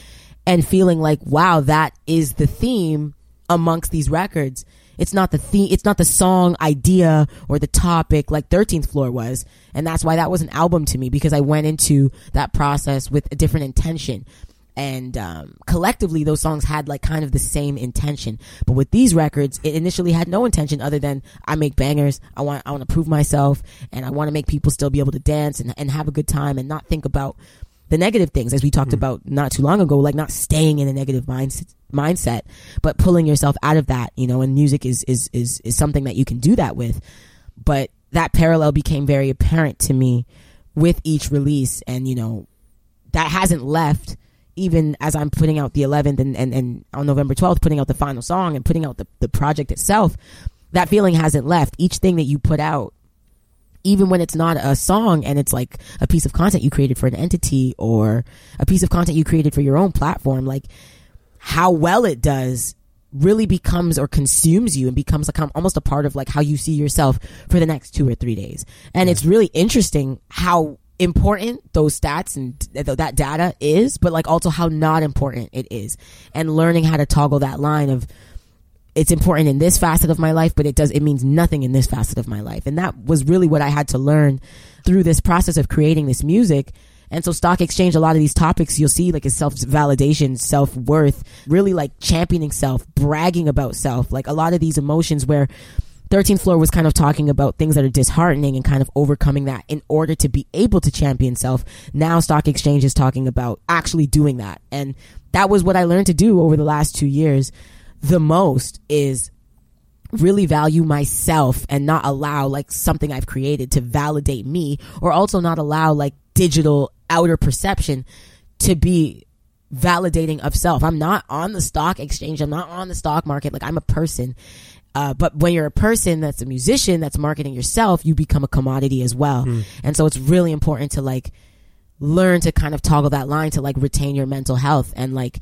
and feeling like, wow, that is the theme amongst these records. It's not the theme, it's not the song idea or the topic like 13th Floor was. And that's why that was an album to me because I went into that process with a different intention. And um, collectively, those songs had like kind of the same intention. But with these records, it initially had no intention other than I make bangers. I want I want to prove myself, and I want to make people still be able to dance and, and have a good time and not think about the negative things as we talked mm. about not too long ago, like not staying in a negative mindset, mindset, but pulling yourself out of that, you know, and music is, is, is, is something that you can do that with. But that parallel became very apparent to me with each release. And, you know, that hasn't left even as I'm putting out the 11th and, and, and on November 12th, putting out the final song and putting out the, the project itself. That feeling hasn't left. Each thing that you put out even when it's not a song and it's like a piece of content you created for an entity or a piece of content you created for your own platform, like how well it does really becomes or consumes you and becomes like almost a part of like how you see yourself for the next two or three days. And yeah. it's really interesting how important those stats and that data is, but like also how not important it is and learning how to toggle that line of, it's important in this facet of my life, but it does, it means nothing in this facet of my life. And that was really what I had to learn through this process of creating this music. And so stock exchange, a lot of these topics you'll see like is self validation, self worth, really like championing self, bragging about self, like a lot of these emotions where 13th floor was kind of talking about things that are disheartening and kind of overcoming that in order to be able to champion self. Now stock exchange is talking about actually doing that. And that was what I learned to do over the last two years the most is really value myself and not allow like something I've created to validate me or also not allow like digital outer perception to be validating of self. I'm not on the stock exchange. I'm not on the stock market. Like I'm a person. Uh, but when you're a person that's a musician that's marketing yourself, you become a commodity as well. Mm. And so it's really important to like learn to kind of toggle that line to like retain your mental health and like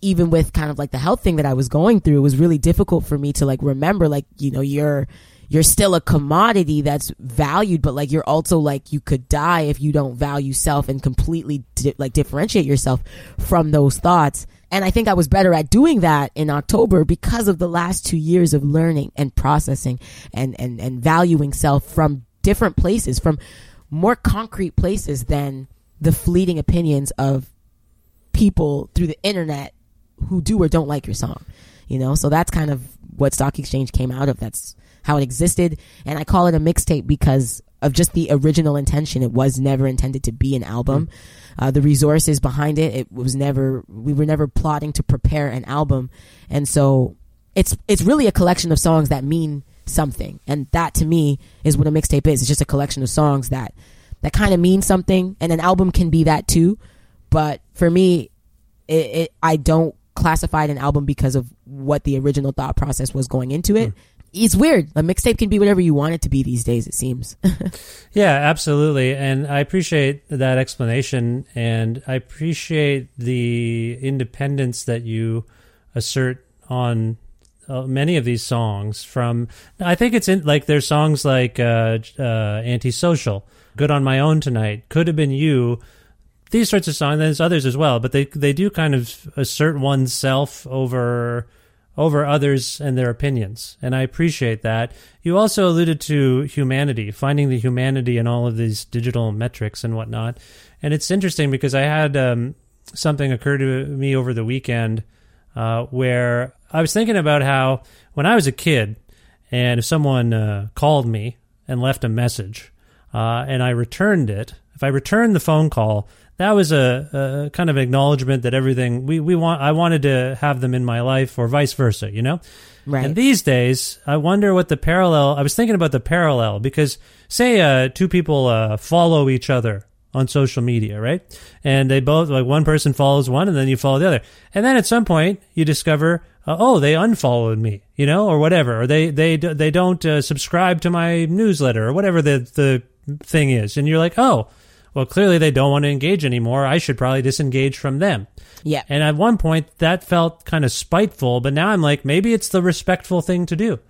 even with kind of like the health thing that I was going through, it was really difficult for me to like remember, like, you know, you're, you're still a commodity that's valued, but like you're also like you could die if you don't value self and completely di- like differentiate yourself from those thoughts. And I think I was better at doing that in October because of the last two years of learning and processing and, and, and valuing self from different places, from more concrete places than the fleeting opinions of people through the internet who do or don't like your song you know so that's kind of what Stock Exchange came out of. That's how it existed. And I call it a mixtape because of just the original intention. It was never intended to be an album. Uh, the resources behind it, it was never, we were never plotting to prepare an album. And so it's, it's really a collection of songs that mean something. And that to me is what a mixtape is. It's just a collection of songs that, that kind of mean something. And an album can be that too. But for me, it, it I don't classify it an album because of what the original thought process was going into it. It's weird. A mixtape can be whatever you want it to be these days, it seems. (laughs) Yeah, absolutely. And I appreciate that explanation. And I appreciate the independence that you assert on uh, many of these songs from I think it's in like there's songs like uh, uh, Antisocial, Good on My Own Tonight, Could Have Been You, these sorts of songs. There's others as well, but they they do kind of assert oneself over over others and their opinions, and I appreciate that. You also alluded to humanity, finding the humanity in all of these digital metrics and whatnot, and it's interesting because I had um, something occur to me over the weekend uh, where I was thinking about how when I was a kid, and if someone uh, called me and left a message, uh, and I returned it, if I returned the phone call, that was a, a kind of acknowledgement that everything we, we want. I wanted to have them in my life, or vice versa, you know. Right. And these days, I wonder what the parallel. I was thinking about the parallel because, say, uh, two people uh, follow each other on social media, right? And they both like one person follows one, and then you follow the other, and then at some point you discover, uh, oh, they unfollowed me, you know, or whatever, or they they they don't uh, subscribe to my newsletter or whatever the the thing is, and you're like, oh, well, clearly they don't want to engage anymore. I should probably disengage from them. yeah. And at one point that felt kind of spiteful, but now I'm like, maybe it's the respectful thing to do.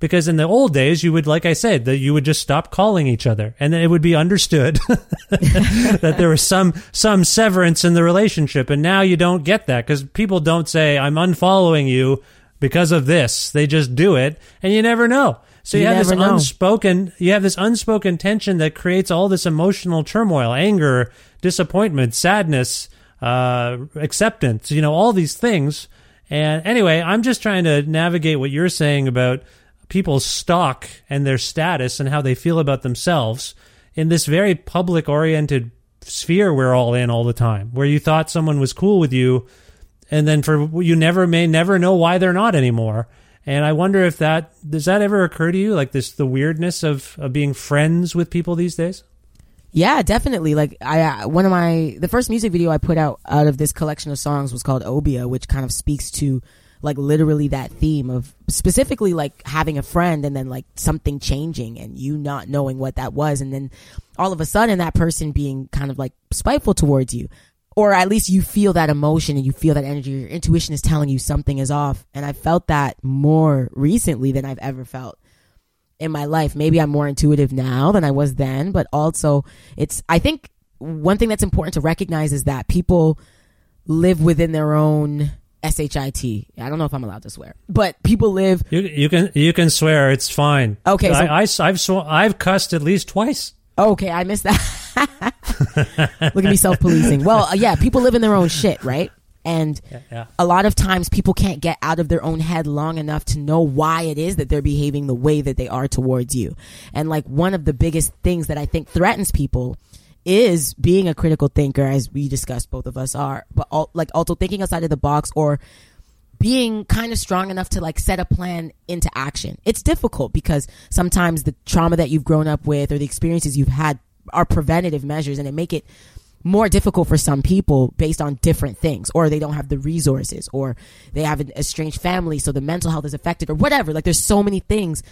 Because in the old days, you would, like I said, that you would just stop calling each other, and then it would be understood (laughs) that there was some some severance in the relationship. And now you don't get that because people don't say, "I'm unfollowing you because of this." They just do it, and you never know. So you, You have this know. unspoken, you have this unspoken tension that creates all this emotional turmoil, anger, disappointment, sadness, uh, acceptance. You know, all these things. And anyway, I'm just trying to navigate what you're saying about people's stock and their status and how they feel about themselves in this very public oriented sphere we're all in all the time, where you thought someone was cool with you, and then for you never may never know why they're not anymore. And I wonder if that does that ever occur to you, like this the weirdness of, of being friends with people these days. Yeah, definitely. Like I, uh, one of my, the first music video I put out out of this collection of songs was called Obia, which kind of speaks to like literally that theme of specifically like having a friend and then like something changing and you not knowing what that was. And then all of a sudden that person being kind of like spiteful towards you. Or at least you feel that emotion and you feel that energy. Your intuition is telling you something is off. And I felt that more recently than I've ever felt in my life. Maybe I'm more intuitive now than I was then, but also it's, I think one thing that's important to recognize is that people live within their own shit. I don't know if I'm allowed to swear, but people live. You you can you can swear it's fine. Okay, so- I, I have sw- I've cussed at least twice. Okay, I missed that. (laughs) (laughs) Look at me self policing. Well, uh, yeah, people live in their own shit, right? And yeah. a lot of times people can't get out of their own head long enough to know why it is that they're behaving the way that they are towards you. And like one of the biggest things that I think threatens people is being a critical thinker, as we discussed, both of us are, but al- like also thinking outside of the box or being kind of strong enough to like set a plan into action. It's difficult because sometimes the trauma that you've grown up with or the experiences you've had are preventative measures and it make it more difficult for some people based on different things or they don't have the resources or they have an estranged family so the mental health is affected or whatever. Like there's so many things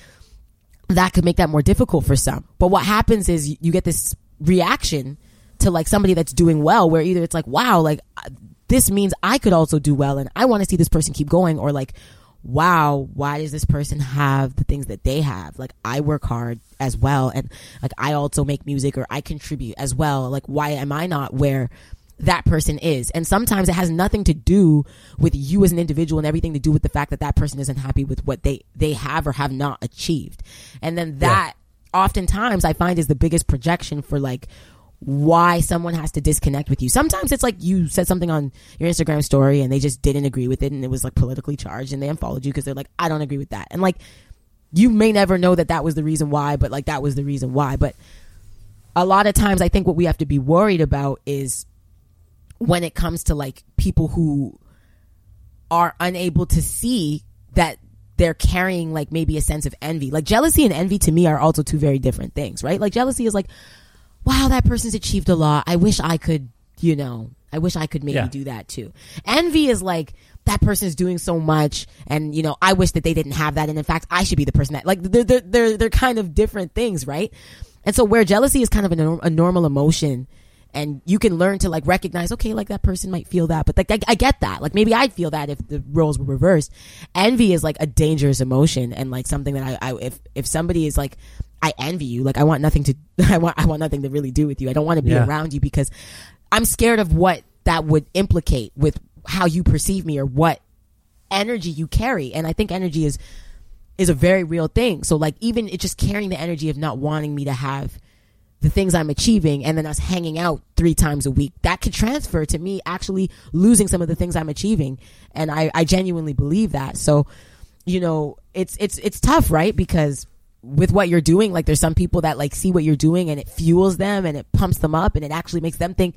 that could make that more difficult for some. But what happens is you, you get this reaction to like somebody that's doing well where either it's like wow like uh, this means i could also do well and i want to see this person keep going or like wow, why does this person have the things that they have? Like I work hard as well and like I also make music or I contribute as well. Like why am I not where that person is? And sometimes it has nothing to do with you as an individual and everything to do with the fact that that person isn't happy with what they they have or have not achieved. And then that oftentimes I find is the biggest projection for like why someone has to disconnect with you. Sometimes it's like you said something on your Instagram story and they just didn't agree with it and it was like politically charged and they unfollowed you because they're like, I don't agree with that. And like, you may never know that that was the reason why, but like that was the reason why. But a lot of times I think what we have to be worried about is when it comes to like people who are unable to see that they're carrying like maybe a sense of envy. Like jealousy and envy to me are also two very different things, right? Like jealousy is like, wow, that person's achieved a lot. I wish I could, you know, I wish I could maybe Yeah. do that too. Envy is like, that person is doing so much and you know i wish that they didn't have that and in fact i should be the person that like they're they're they're, they're kind of different things right and so where jealousy is kind of a, a normal emotion and you can learn to like recognize okay like that person might feel that but like I, I get that like maybe i'd feel that if the roles were reversed envy is like a dangerous emotion and like something that i, I if if somebody is like i envy you. Like i want nothing to (laughs) i want i want nothing to really do with you. I don't want to be Yeah. around you because i'm scared of what that would implicate with how you perceive me or what energy you carry. And i think energy is is a very real thing. So like even it just carrying the energy of not wanting me to have the things i'm achieving and then us hanging out three times a week that could transfer to me actually losing some of the things i'm achieving. And i i genuinely believe that. So you know it's it's it's tough right? Because with what you're doing like there's some people that like see what you're doing and it fuels them and it pumps them up and it actually makes them think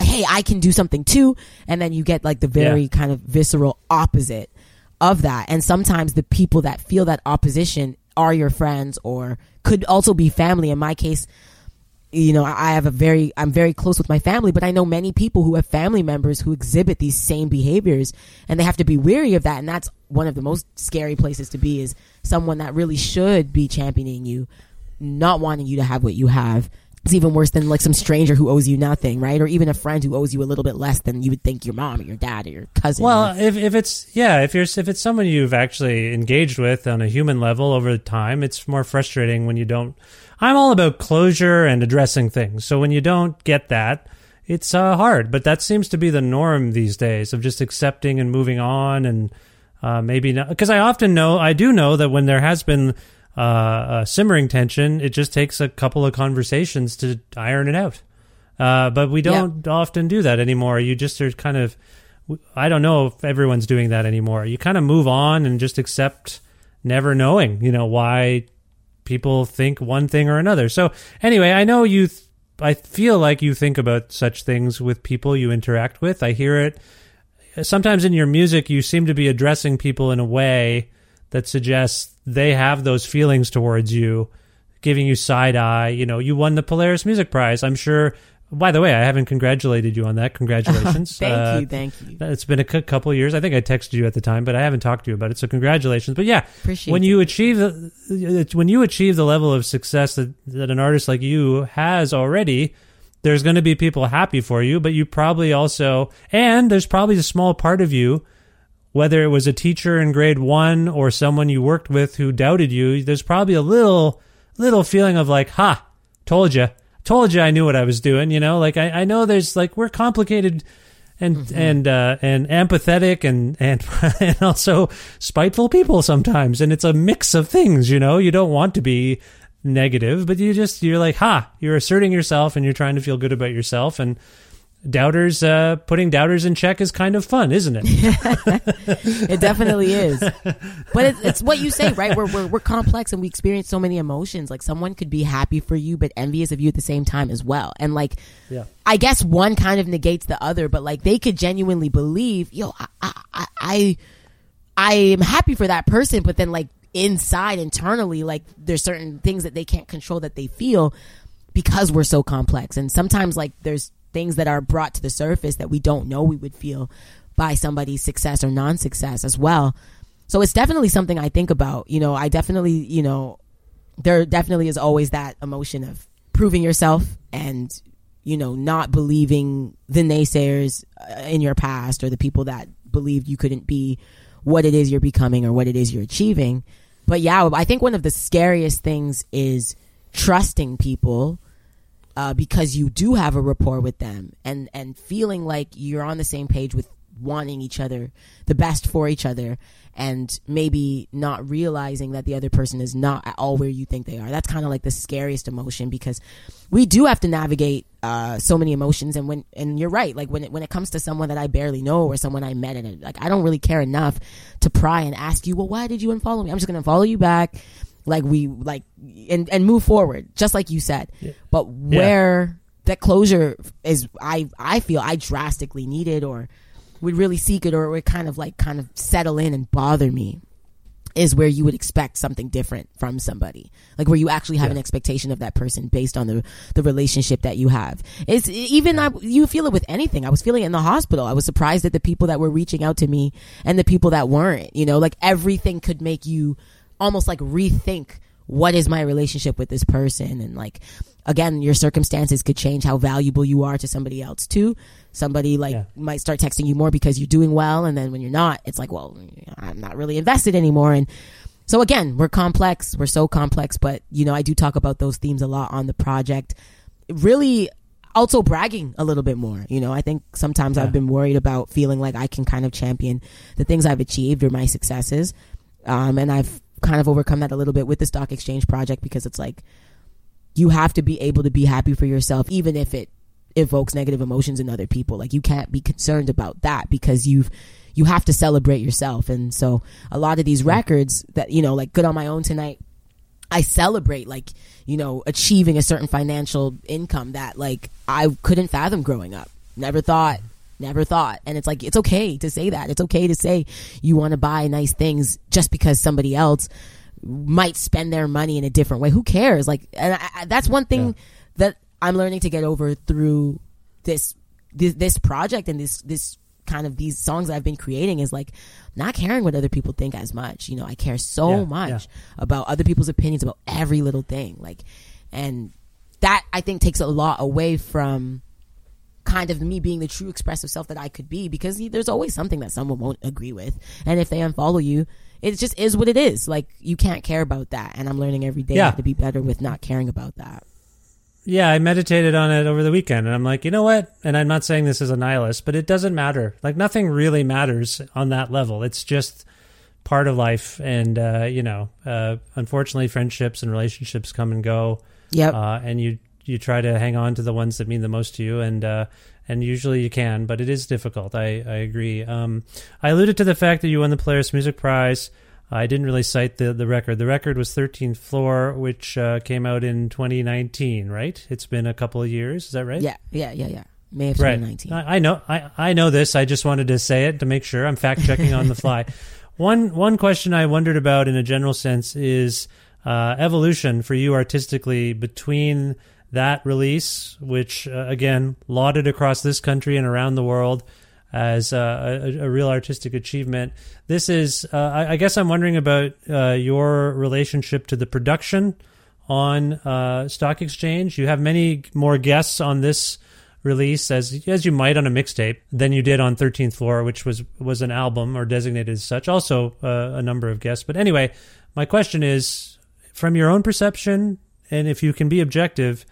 hey i can do something too and then you get like the very Yeah. kind of visceral opposite of that and sometimes the people that feel that opposition are your friends or could also be family in my case you know, I I have a very, I'm very close with my family, but I know many people who have family members who exhibit these same behaviors and they have to be weary of that. And that's one of the most scary places to be is someone that really should be championing you, not wanting you to have what you have. It's even worse than like some stranger who owes you nothing, right? Or even a friend who owes you a little bit less than you would think your mom or your dad or your cousin. Well, if, if it's yeah, if you're if it's someone you've actually engaged with on a human level over time, it's more frustrating when you don't. I'm all about closure and addressing things. So when you don't get that, it's uh, hard. But that seems to be the norm these days of just accepting and moving on, and uh, maybe not. Because I often know, I do know that when there has been uh, a simmering tension, it just takes a couple of conversations to iron it out. Uh, but we don't often do that anymore. You just are kind of, I don't know if everyone's doing that anymore. You kind of move on and just accept never knowing, you know, why people think one thing or another. So anyway, I know you, th- I feel like you think about such things with people you interact with. I hear it. Sometimes in your music, you seem to be addressing people in a way that suggests they have those feelings towards you, giving you side eye. You know, you won the Polaris Music Prize. I'm sure. By the way, I haven't congratulated you on that. Congratulations. thank Uh, you, thank you. It's been a cou- couple years. I think I texted you at the time, but I haven't talked to you about it. So congratulations. But yeah, Appreciate when it. you achieve the, when you achieve the level of success that, that an artist like you has already, there's going to be people happy for you, but you probably also and there's probably a small part of you whether it was a teacher in grade 1 or someone you worked with who doubted you, there's probably a little little feeling of like, "Ha, told you. Told you I knew what I was doing." You know, like I, I know there's like we're complicated and and uh, and empathetic and and (laughs) and also spiteful people sometimes, and it's a mix of things. You know, you don't want to be negative, but you just you're like, "Ha!" You're asserting yourself, and you're trying to feel good about yourself, and doubters uh, putting doubters in check is kind of fun, isn't it? (laughs) it definitely is. But it's, it's what you say, right? We're, we're we're complex and we experience so many emotions. Like someone could be happy for you, but envious of you at the same time as well. And like, Yeah. I guess one kind of negates the other, but like they could genuinely believe, yo, I I I, I, I am happy for that person, but then like inside internally, like there's certain things that they can't control that they feel because we're so complex. And sometimes like there's things that are brought to the surface that we don't know we would feel by somebody's success or non-success as well. So it's definitely something I think about. You know, I definitely, you know, there definitely is always that emotion of proving yourself and you know not believing the naysayers uh, in your past or the people that believed you couldn't be what it is you're becoming or what it is you're achieving but yeah i think one of the scariest things is trusting people uh, because you do have a rapport with them and and feeling like you're on the same page with wanting each other the best for each other and maybe not realizing that the other person is not at all where you think they are. That's kind of like the scariest emotion because we do have to navigate uh, so many emotions. And when and you're right, like when it, when it comes to someone that I barely know or someone I met, and like I don't really care enough to pry and ask you, well, why did you unfollow me? I'm just gonna follow you back, like we like and and move forward, just like you said. Yeah. But where that closure is, I I feel I drastically needed or would really seek it or would kind of like kind of settle in and bother me is where you would expect something different from somebody. Like where you actually have Yeah. an expectation of that person based on the the relationship that you have. It's even I, you feel it with anything. I was feeling it in the hospital. I was surprised at the people that were reaching out to me and the people that weren't you know like everything could make you almost like rethink what is my relationship with this person and like again your circumstances could change how valuable you are to somebody else too. Somebody like Yeah. might start texting you more because you're doing well and then when you're not it's like well i'm not really invested anymore. And so again we're complex. We're so complex but you know i do talk about those themes a lot on the project. Really also bragging a little bit more you know. I think sometimes Yeah. i've been worried about feeling like i can kind of champion the things i've achieved or my successes. Um, and i've kind of overcome that a little bit with the stock exchange project because it's like you have to be able to be happy for yourself even if it evokes negative emotions in other people like you can't be concerned about that because you've you have to celebrate yourself and so a lot of these records that you know like good on my own tonight I celebrate like you know achieving a certain financial income that like I couldn't fathom growing up. Never thought, never thought. And it's like it's okay to say that. It's okay to say you want to buy nice things just because somebody else might spend their money in a different way. Who cares? Like and I, I, that's one thing that I'm learning to get over through this this, this project and this this kind of these songs I've been creating is like not caring what other people think as much. You know, I care so Yeah, much yeah. about other people's opinions about every little thing. Like, and that I think takes a lot away from kind of me being the true expressive self that I could be because there's always something that someone won't agree with. And if they unfollow you, it just is what it is. Like, you can't care about that. And I'm learning every day Yeah. to be better with not caring about that. Yeah, I meditated on it over the weekend, and I'm like, you know what? And I'm not saying this as a nihilist, but it doesn't matter. Like nothing really matters on that level. It's just part of life, and uh, you know, uh, unfortunately, friendships and relationships come and go. Yep. Uh, and you you try to hang on to the ones that mean the most to you, and uh, and usually you can, but it is difficult. I I agree. Um, I alluded to the fact that you won the Polaris Music Prize. I didn't really cite the, the record. The record was 13th Floor, which uh, came out in 2019, right? It's been a couple of years. Is that right? Yeah, yeah, yeah, yeah. May of Right. 2019. I, I know. I, I know this. I just wanted to say it to make sure. I'm fact checking on the fly. (laughs) One one question I wondered about in a general sense is uh, evolution for you artistically between that release, which uh, again lauded across this country and around the world as uh, a, a real artistic achievement. This is, uh, I, I guess, I'm wondering about uh, your relationship to the production on uh, Stock Exchange. You have many more guests on this release as as you might on a mixtape than you did on 13th Floor, which was was an album or designated as such. Also, uh, a number of guests. But anyway, my question is, from your own perception, and if you can be objective,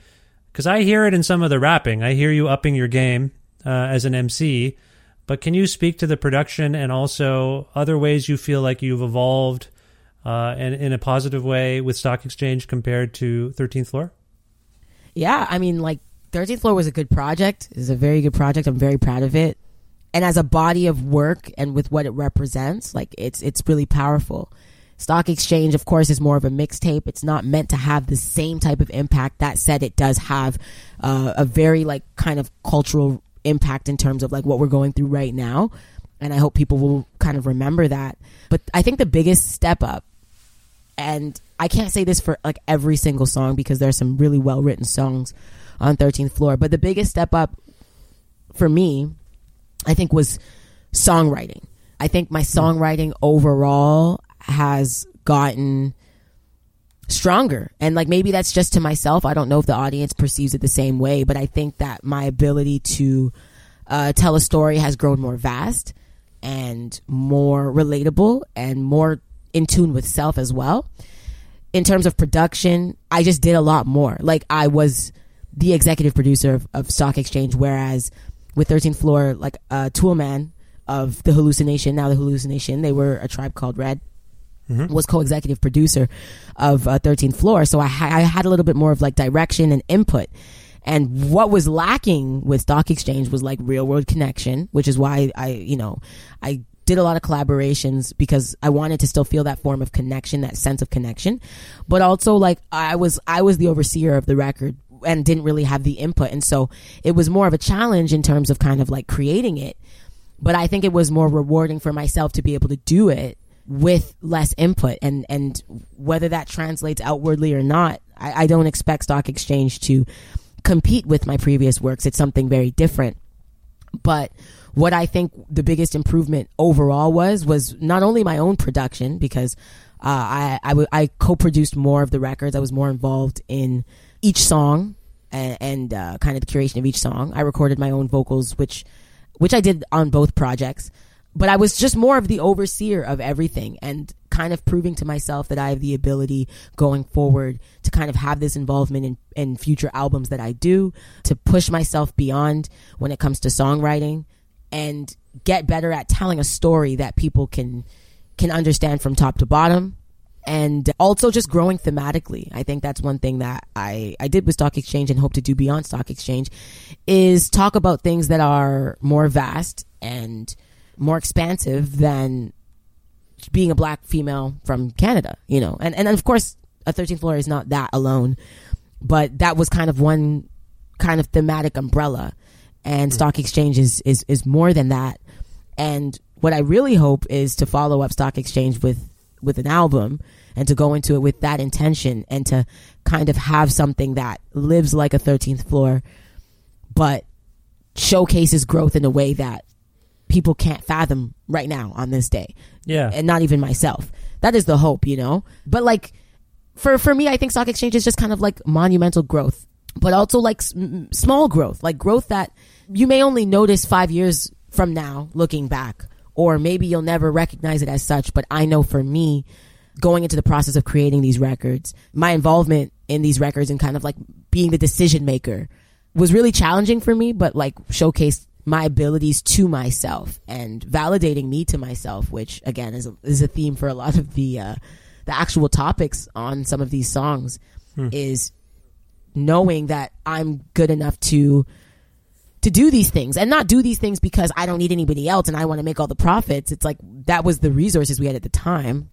because I hear it in some of the rapping, I hear you upping your game uh, as an MC. But can you speak to the production and also other ways you feel like you've evolved uh, in, in a positive way with Stock Exchange compared to 13th Floor? Yeah, I mean, like 13th Floor was a good project. It's a very good project. I'm very proud of it. And as a body of work and with what it represents, like it's it's really powerful. Stock Exchange, of course, is more of a mixtape. It's not meant to have the same type of impact. That said, it does have uh, a very like kind of cultural impact in terms of like what we're going through right now. And I hope people will kind of remember that. But I think the biggest step up and I can't say this for like every single song because there's some really well written songs on 13th floor but the biggest step up for me I think was songwriting I think my songwriting overall has gotten stronger and like maybe that's just to myself I don't know if the audience perceives it the same way but I think that my ability to uh, tell a story has grown more vast and more relatable and more in tune with self as well in terms of production, I just did a lot more. Like I was the executive producer of, of Stock Exchange, whereas with 13th Floor, like uh, Toolman, of the hallucination. Now the hallucination, they were a tribe called Red. Was co-executive producer of uh, 13th Floor, so I, I had a little bit more of like direction and input. And what was lacking with Stock Exchange was like real world connection, which is why I, you know, I did a lot of collaborations because I wanted to still feel that form of connection, that sense of connection. But also like I was, I was the overseer of the record and didn't really have the input. And so it was more of a challenge in terms of kind of like creating it. But I think it was more rewarding for myself to be able to do it with less input and, and whether that translates outwardly or not, I, I don't expect Stock Exchange to compete with my previous works. It's something very different. But what I think the biggest improvement overall was was not only my own production because uh, I I, w- I co-produced more of the records. I was more involved in each song and, and uh, kind of the curation of each song. I recorded my own vocals, which which I did on both projects. But I was just more of the overseer of everything and kind of proving to myself that I have the ability going forward to kind of have this involvement in, in future albums that I do, to push myself beyond when it comes to songwriting and get better at telling a story that people can can understand from top to bottom and also just growing thematically. I think that's one thing that I, I did with Stock Exchange and hope to do beyond Stock Exchange is talk about things that are more vast and more expansive than being a black female from Canada, you know. And and of course a 13th floor is not that alone, but that was kind of one kind of thematic umbrella and hmm. stock exchange is, is is more than that. And what I really hope is to follow up stock exchange with with an album and to go into it with that intention and to kind of have something that lives like a 13th floor but showcases growth in a way that people can't fathom right now on this day. Yeah. and not even myself. That is the hope you know? But like for for me i think stock exchange is just kind of like monumental growth but also like s- small growth like growth that you may only notice 5 years from now looking back or maybe you'll never recognize it as such but i know for me going into the process of creating these records my involvement in these records and kind of like being the decision maker was really challenging for me, but like showcased my abilities to myself and validating me to myself, which again is a, is a theme for a lot of the uh, the actual topics on some of these songs. Is knowing that I'm good enough to to do these things and not do these things because I don't need anybody else and I want to make all the profits. It's like that was the resources we had at the time.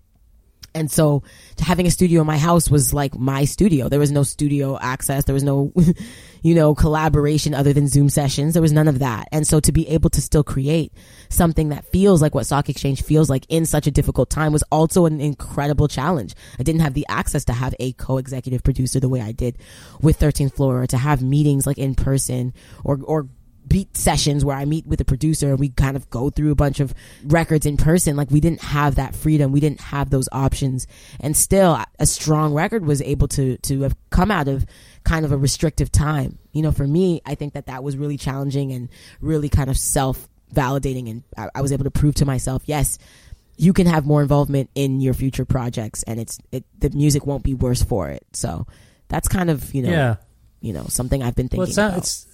And so having a studio in my house was like my studio. There was no studio access. There was no, (laughs) you know, collaboration other than Zoom sessions. There was none of that. And so to be able to still create something that feels like what Stock Exchange feels like in such a difficult time was also an incredible challenge. I didn't have the access to have a co-executive producer the way I did with 13th Floor or to have meetings like in person or, or beat sessions where I meet with a producer and we kind of go through a bunch of records in person. Like we didn't have that freedom. We didn't have those options. And still a strong record was able to, to have come out of kind of a restrictive time. You know, for me, I think that that was really challenging and really kind of self validating. And I, I was able to prove to myself, yes, you can have more involvement in your future projects and it's, it, the music won't be worse for it. So that's kind of, you know, Yeah. you know, something I've been thinking Well, it, sounds, about. it's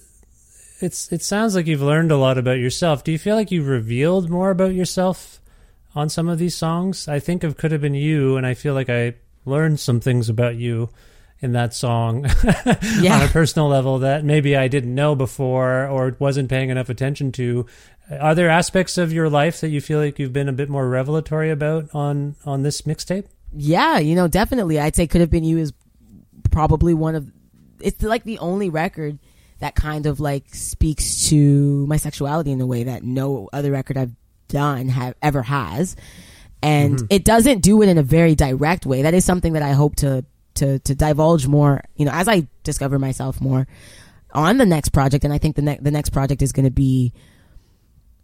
it's it sounds like you've learned a lot about yourself. Do you feel like you've revealed more about yourself on some of these songs? I think of "Could Have Been You," and I feel like I learned some things about you in that song (laughs) on a personal level that maybe I didn't know before or wasn't paying enough attention to. Are there aspects of your life that you feel like you've been a bit more revelatory about on on this mixtape? Yeah, you know, definitely. I'd say could have been you is probably one of it's like the only record that kind of like speaks to my sexuality in a way that no other record I've done have ever has. And mm-hmm. it doesn't do it in a very direct way. That is something that I hope to to to divulge more, you know, as I discover myself more on the next project and I think the next the next project is going to be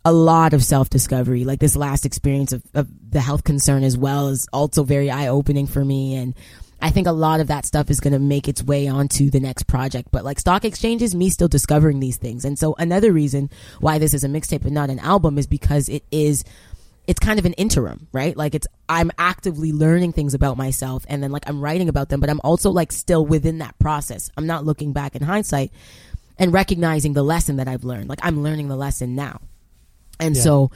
a lot of self discovery. Like this last experience of, of the health concern as well is also very eye opening for me. And I think a lot of that stuff is going to make its way onto the next project. But like stock exchange is me still discovering these things. And so another reason why this is a mixtape and not an album is because it is it's kind of an interim, right? Like it's I'm actively learning things about myself and then like I'm writing about them, but I'm also like still within that process. I'm not looking back in hindsight and recognizing the lesson that I've learned. Like I'm learning the lesson now. And Yeah. so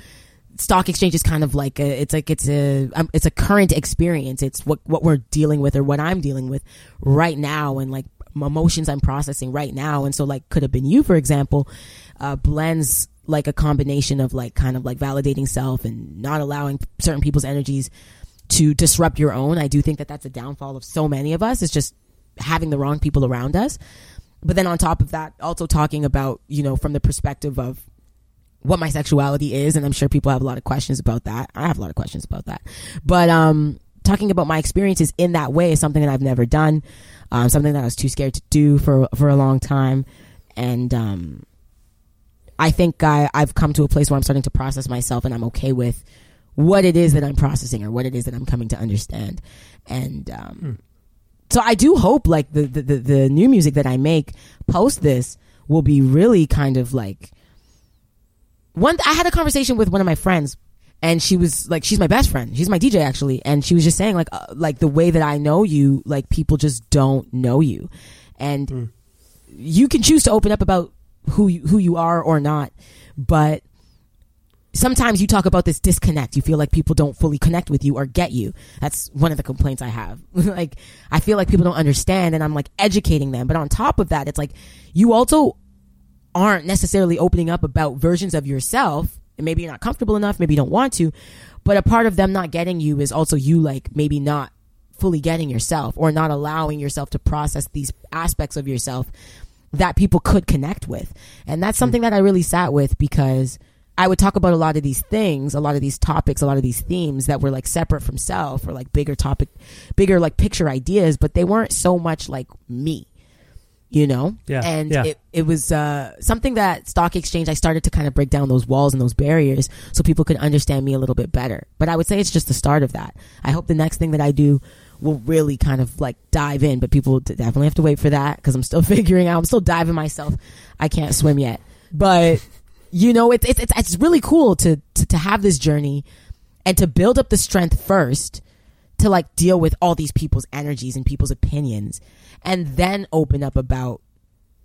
stock exchange is kind of like a, it's like it's a um, it's a current experience. It's what what we're dealing with or what I'm dealing with right now, and like emotions I'm processing right now. And so, like, could have been you, for example, uh, blends like a combination of like kind of like validating self and not allowing certain people's energies to disrupt your own. I do think that that's a downfall of so many of us. It's just having the wrong people around us. But then on top of that, also talking about, you know, from the perspective of what my sexuality is. And I'm sure people have a lot of questions about that. I have a lot of questions about that. But, um, talking about my experiences in that way is something that I've never done. Um, something that I was too scared to do for, for a long time. And, um, I think I, I've come to a place where I'm starting to process myself and I'm okay with what it is that I'm processing or what it is that I'm coming to understand. And, um, Hmm. so I do hope like the, the, the, the new music that I make post this will be really kind of like one. I had a conversation with one of my friends and she was like, she's my best friend. She's my DJ actually. And she was just saying like, uh, like the way that I know you, like people just don't know you. And you can choose to open up about who you, who you are or not, but sometimes you talk about this disconnect. You feel like people don't fully connect with you or get you. That's one of the complaints I have. (laughs) like, I feel like people don't understand and I'm like educating them. But on top of that, it's like you also aren't necessarily opening up about versions of yourself. And maybe you're not comfortable enough. Maybe you don't want to. But a part of them not getting you is also you like maybe not fully getting yourself or not allowing yourself to process these aspects of yourself that people could connect with. And that's hmm. something that I really sat with because I would talk about a lot of these things, a lot of these topics, a lot of these themes that were like separate from self or like bigger topic, bigger like picture ideas, but they weren't so much like me, you know? Yeah, And yeah. it, it was uh, something that Stock Exchange, I started to kind of break down those walls and those barriers so people could understand me a little bit better. But I would say it's just the start of that. I hope the next thing that I do will really kind of like dive in, but people definitely have to wait for that because I'm still (laughs) figuring out, I'm still diving myself. I can't swim yet. But you know, it's, it's, it's, it's really cool to, to, to have this journey and to build up the strength first to like deal with all these people's energies and people's opinions and then open up about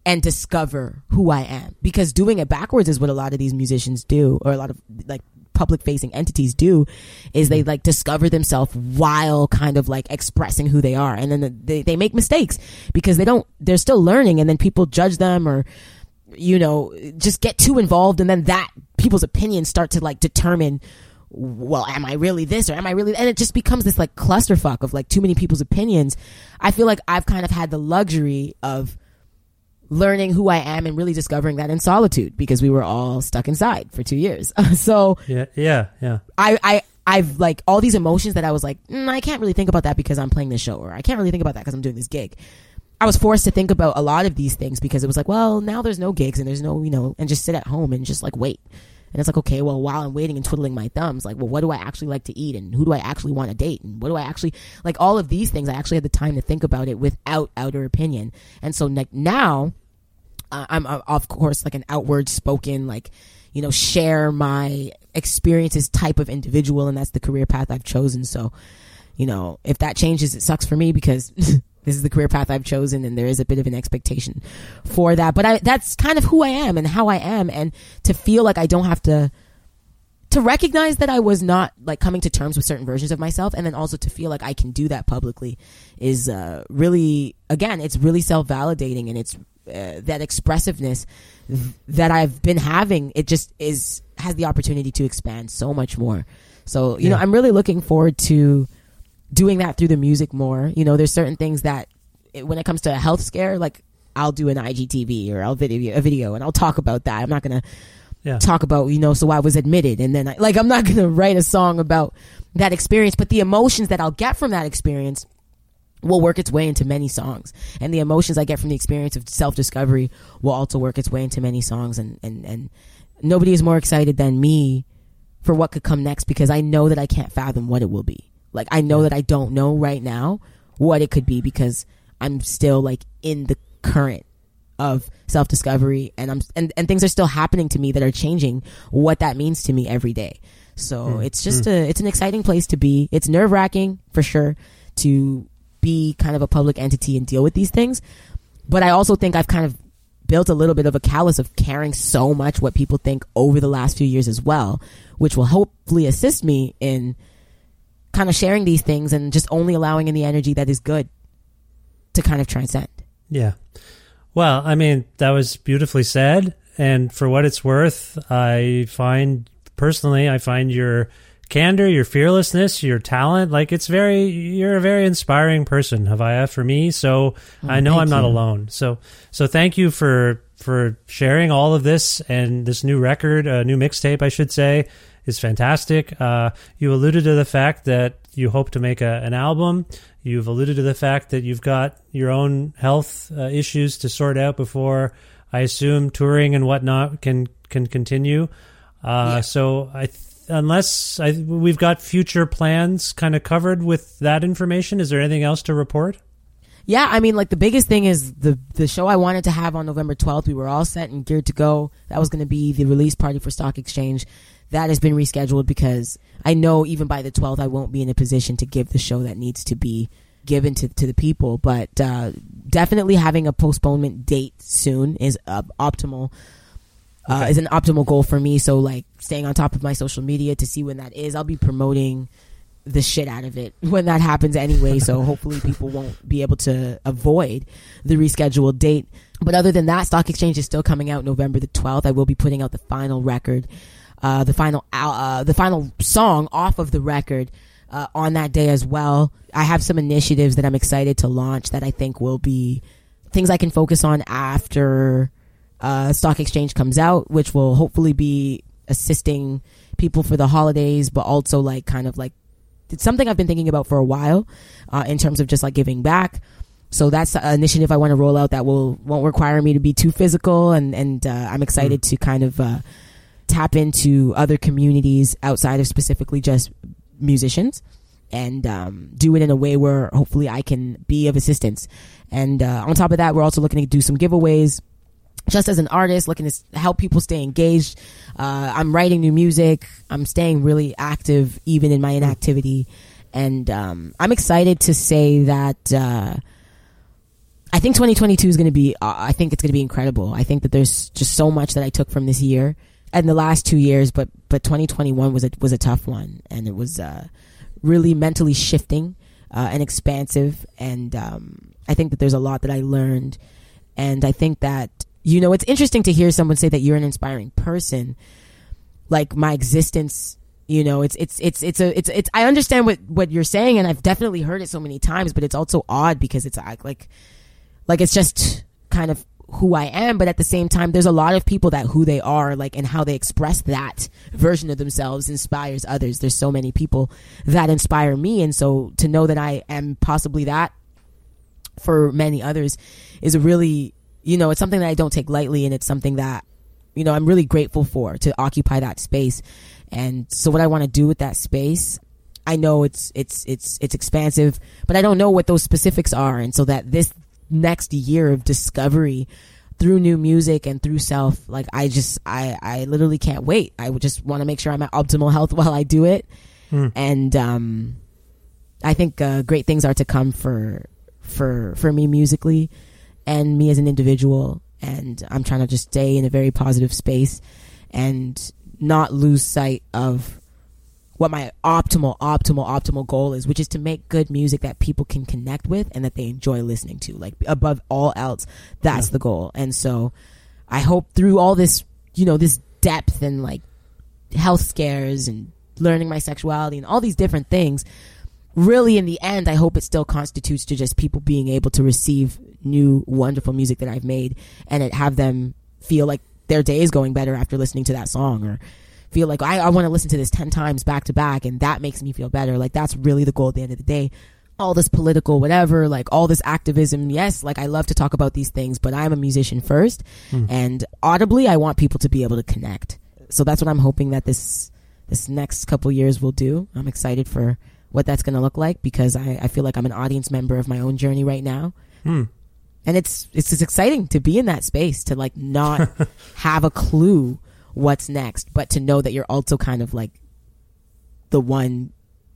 and discover who I am. Because doing it backwards is what a lot of these musicians do or a lot of like public facing entities do is they like discover themselves while kind of like expressing who they are. And then they, they make mistakes because they don't they're still learning and then people judge them or you know, just get too involved and then that people's opinions start to like determine well, am I really this or am I really and it just becomes this like clusterfuck of like too many people's opinions. I feel like I've kind of had the luxury of learning who I am and really discovering that in solitude because we were all stuck inside for 2 years. (laughs) so Yeah, yeah, yeah. I, I, I've like all these emotions that I was like, mm, I can't really think about that because I'm playing this show, or I can't really think about that because I'm doing this gig. I was forced to think about a lot of these things because it was like, well, now there's no gigs and there's no, you know, and just sit at home and just like wait. And it's like, okay, well, while I'm waiting and twiddling my thumbs, like, well, what do I actually like to eat and who do I actually want to date and what do I actually like all of these things. I actually had the time to think about it without outer opinion. And so like now, uh, I'm uh, of course like an outward spoken like you know share my experiences type of individual and that's the career path I've chosen so you know if that changes it sucks for me because (laughs) this is the career path I've chosen and there is a bit of an expectation for that. But I that's kind of who I am and how I am. And to feel like I don't have to to recognize that I was not like coming to terms with certain versions of myself and then also to feel like I can do that publicly is uh, really again it's really self-validating and it's uh, that expressiveness that I've been having it just is has the opportunity to expand so much more. So you know I'm really looking forward to doing that through the music more. You know there's certain things that it, when it comes to a health scare like I'll do an IGTV or I'll video a video and I'll talk about that. I'm not gonna Yeah. talk about you know so i was admitted and then I, like i'm not (laughs) gonna write a song about that experience but the emotions that i'll get from that experience will work its way into many songs. And the emotions i get from the experience of self-discovery will also work its way into many songs and and and nobody is more excited than me for what could come next because i know that i can't fathom what it will be like i know that i don't know right now what it could be because i'm still like in the current of self discovery and I'm and, and things are still happening to me that are changing what that means to me every day. So hmm. it's just hmm. a it's an exciting place to be. It's nerve wracking for sure to be kind of a public entity and deal with these things. But I also think I've kind of built a little bit of a callus of caring so much what people think over the last few years as well, which will hopefully assist me in kind of sharing these things and just only allowing in the energy that is good to kind of transcend. Yeah. Well, I mean, that was beautifully said. And for what it's worth, I find personally, I find your candor, your fearlessness, your talent, like it's very, you're a very inspiring person, Haviah, for me. So Oh, I know I'm not you. alone. So, so thank you for, for sharing all of this and this new record, uh, new mixtape, I should say, is fantastic. Uh, you alluded to the fact that you hope to make a, an album. You've alluded to the fact that you've got your own health uh, issues to sort out before I assume touring and whatnot can can continue. Uh, So I, th- unless I, we've got future plans kind of covered with that information, is there anything else to report? Yeah, I mean, like the biggest thing is the the show I wanted to have on November 12th. We were all set and geared to go. That was going to be the release party for Stock Exchange. That has been rescheduled because I know even by the 12th I won't be in a position to give the show that needs to be given to to the people. But uh, definitely having a postponement date soon is uh, optimal. Uh, Okay. Is an optimal goal for me. So like staying on top of my social media to see when that is. I'll be promoting the shit out of it (laughs) when that happens anyway. So (laughs) hopefully people won't be able to avoid the rescheduled date. But other than that, Stock Exchange is still coming out November the 12th. I will be putting out the final record, uh, the final, uh, the final song off of the record, uh, on that day as well. I have some initiatives that I'm excited to launch that I think will be things I can focus on after, uh, Stock Exchange comes out, which will hopefully be assisting people for the holidays, but also like kind of like it's something I've been thinking about for a while, uh, in terms of just like giving back. So that's an initiative I want to roll out that will won't require me to be too physical, and and uh, I'm excited to kind of uh, tap into other communities outside of specifically just musicians, and um, do it in a way where hopefully I can be of assistance. And uh, on top of that, we're also looking to do some giveaways. Just as an artist looking to help people stay engaged uh, i'm writing new music. I'm staying really active even in my inactivity. And um, i'm excited to say that uh, i think 2022 is going to be uh, i think it's going to be incredible. I think that there's just so much that i took from this year and the last two years but but 2021 was a was a tough one. And it was uh, really mentally shifting uh, and expansive. And um, i think that there's a lot that i learned. And I think that, you know, it's interesting to hear someone say that you're an inspiring person. Like my existence, you know, it's, it's, it's, it's a, it's, it's, I understand what, what you're saying and I've definitely heard it so many times, but it's also odd because it's like, like, like it's just kind of who I am, but at the same time, there's a lot of people that who they are, like, and how they express that version of themselves inspires others. There's so many people that inspire me. And so to know that I am possibly that for many others is a really you know it's something that i don't take lightly and it's something that you know i'm really grateful for to occupy that space and so what i want to do with that space i know it's it's it's it's expansive but i don't know what those specifics are and so that this next year of discovery through new music and through self like i just i i literally can't wait. I just want to make sure i'm at optimal health (laughs) while i do it. And um I think uh, great things are to come for for for me musically and me as an individual. And I'm trying to just stay in a very positive space and not lose sight of what my optimal optimal optimal goal is which is to make good music that people can connect with and that they enjoy listening to like above all else that's the goal. And so I hope through all this you know this depth and like health scares and learning my sexuality and all these different things really in the end i hope it still constitutes to just people being able to receive new wonderful music that i've made and it have them feel like their day is going better after listening to that song or feel like i, I want to listen to this 10 times back to back and that makes me feel better. Like that's really the goal at the end of the day. All this political whatever like all this activism yes like i love to talk about these things but i'm a musician first hmm. and audibly i want people to be able to connect. So that's what i'm hoping that this this next couple years will do. I'm excited for what that's going to look like because I, I feel like i'm an audience member of my own journey right now. Hmm. And it's it's just exciting to be in that space to like not (laughs) have a clue what's next but to know that you're also kind of like the one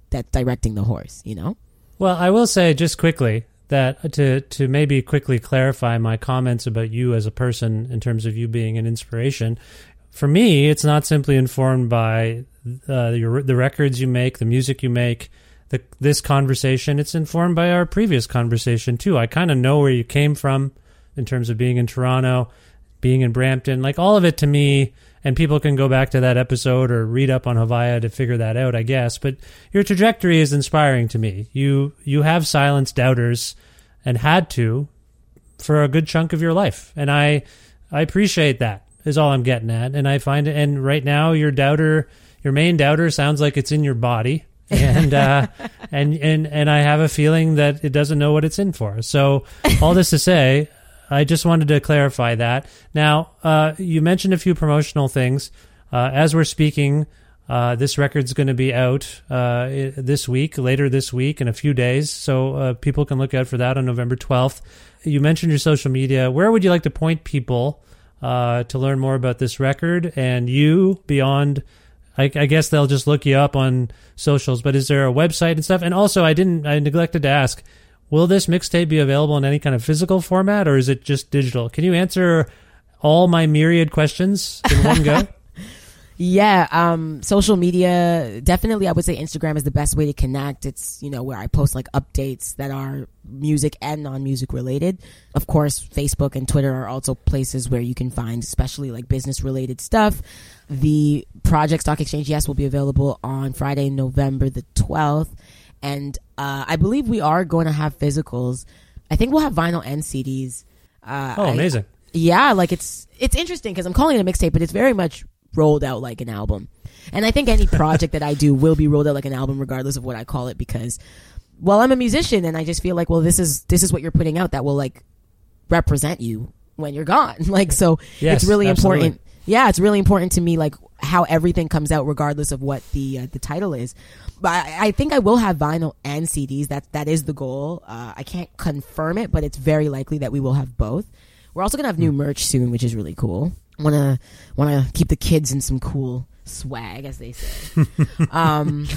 that's directing the horse you know Well, I will say just quickly that to to maybe quickly clarify my comments about you as a person in terms of you being an inspiration. For me, it's not simply informed by uh, your, the records you make, the music you make, the, this conversation. It's informed by our previous conversation too. I kind of know where you came from in terms of being in Toronto, being in Brampton, like all of it to me. And people can go back to that episode or read up on Haviah to figure that out, I guess. But your trajectory is inspiring to me. You you have silenced doubters and had to for a good chunk of your life, and I I appreciate that. Is all I'm getting at, and I find it. And right now, your doubter, your main doubter, sounds like it's in your body, and uh, (laughs) and and and I have a feeling that it doesn't know what it's in for. So all this to say, I just wanted to clarify that. Now, uh, you mentioned a few promotional things. Uh, as we're speaking, uh, this record's going to be out uh, this week, later this week, in a few days. So uh, people can look out for that on November 12th. You mentioned your social media. Where would you like to point people uh, to learn more about this record and you beyond? I, I, guess they'll just look you up on socials, but is there a website and stuff? And also, I didn't, I neglected to ask Will this mixtape be available in any kind of physical format or is it just digital? Can you answer all my myriad questions in one go? (laughs) yeah, um, social media, definitely I would say Instagram is the best way to connect. It's, you know, where I post like updates that are music and non-music related. Of course, Facebook and Twitter are also places where you can find especially like business related stuff. The Project Stock Exchange, yes, will be available on Friday, November the 12th and uh, I believe we are going to have physicals. I think we'll have vinyl and CDs. Uh, oh, amazing! I, yeah, like it's it's interesting because I'm calling it a mixtape, but it's very much rolled out like an album. And I think any (laughs) project that I do will be rolled out like an album, regardless of what I call it, because well, I'm a musician, and I just feel like well, this is this is what you're putting out that will like represent you when you're gone. (laughs) Like so, yes, it's really absolutely. important. Yeah, it's really important to me, like how everything comes out, regardless of what the uh, the title is. But I, I, think I will have vinyl and CDs. That that is the goal. Uh, I can't confirm it, but it's very likely that we will have both. We're also gonna have new hmm. merch soon, which is really cool. Wanna wanna keep the kids in some cool swag, as they say. (laughs) um,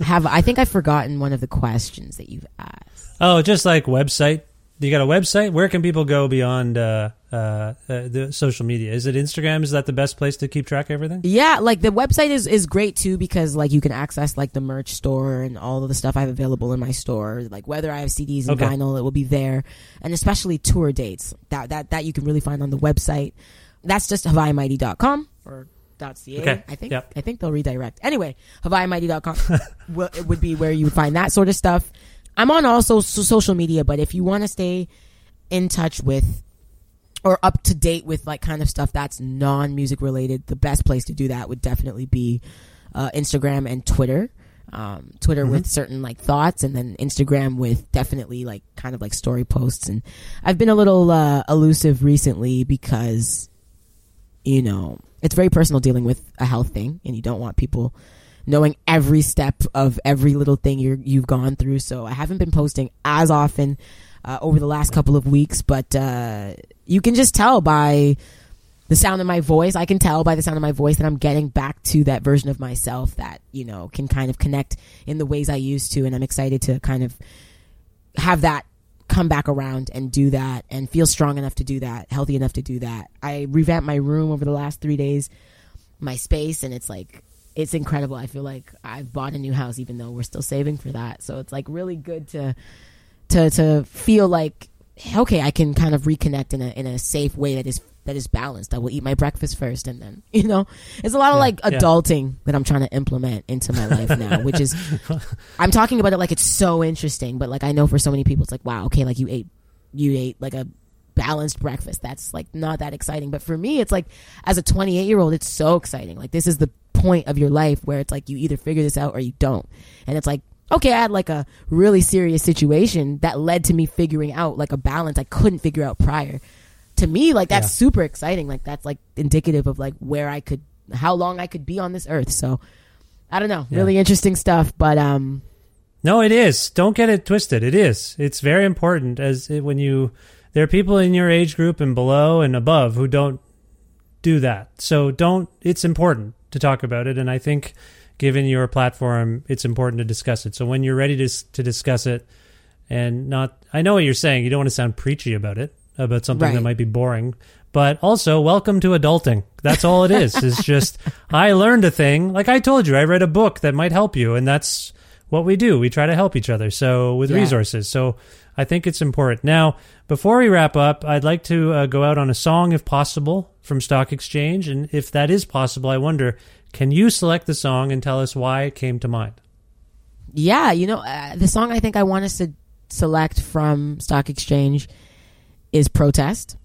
have I think I've forgotten one of the questions that you've asked. Oh, just like website Do you got a website? Where can people go beyond uh, uh, uh, the social media? Is it Instagram? Is that the best place to keep track of everything? Yeah, like the website is is great too because like you can access like the merch store and all of the stuff I have available in my store. Like whether I have CDs and okay. vinyl, it will be there, and especially tour dates that that that you can really find on the website. That's just HaviahMighty.com or .ca. Okay. I think yep. I think they'll redirect. Anyway, HaviahMighty.com (laughs) will, it would be where you would find that sort of stuff. I'm on also social media, but if you want to stay in touch with or up to date with like kind of stuff that's non music related, the best place to do that would definitely be uh, Instagram and Twitter. Um, Twitter mm-hmm. with certain like thoughts, and then Instagram with definitely like kind of like story posts. And I've been a little uh, elusive recently because you know it's very personal dealing with a health thing, and you don't want people knowing every step of every little thing you you've gone through. So I haven't been posting as often uh, over the last couple of weeks, but uh, you can just tell by the sound of my voice. I can tell by the sound of my voice that I'm getting back to that version of myself that you know can kind of connect in the ways I used to, and I'm excited to kind of have that come back around and do that and feel strong enough to do that, healthy enough to do that. I revamped my room over the last three days, my space, and it's like it's incredible. I feel like I've bought a new house even though we're still saving for that. So it's like really good to to to feel like okay, I can kind of reconnect in a in a safe way that is that is balanced. I will eat my breakfast first and then, (laughs) you know, it's a lot of like adulting yeah. that I'm trying to implement into my life now, which is (laughs) I'm talking about it like it's so interesting, but like I know for so many people it's like, wow, okay, like you ate you ate like a balanced breakfast. That's like not that exciting. But for me, it's like as a 28 year old, it's so exciting. Like this is the point of your life where it's like you either figure this out or you don't. And it's like, okay, I had like a really serious situation that led to me figuring out like a balance I couldn't figure out prior. To me, like that's yeah. super exciting. Like that's like indicative of like where I could, how long I could be on this earth. So I don't know, yeah. really interesting stuff. But um, no, it is. Don't get it twisted. It is. It's very important as it, when you there are people in your age group and below and above who don't do that. So don't. It's important to talk about it. And I think, given your platform, it's important to discuss it. So when you're ready to to discuss it, and not. I know what you're saying. You don't want to sound preachy about it, about something that might be boring. But also, welcome to adulting. That's all it is. (laughs) It's just I learned a thing. Like I told you, I read a book that might help you, and that's what we do. We try to help each other. So with Yeah. resources. So I think it's important. Now, before we wrap up, I'd like to uh, go out on a song, if possible, from Stock Exchange. And if that is possible, I wonder, can you select the song and tell us why it came to mind? Yeah, you know, uh, the song I think I want us to select from Stock Exchange is Protest.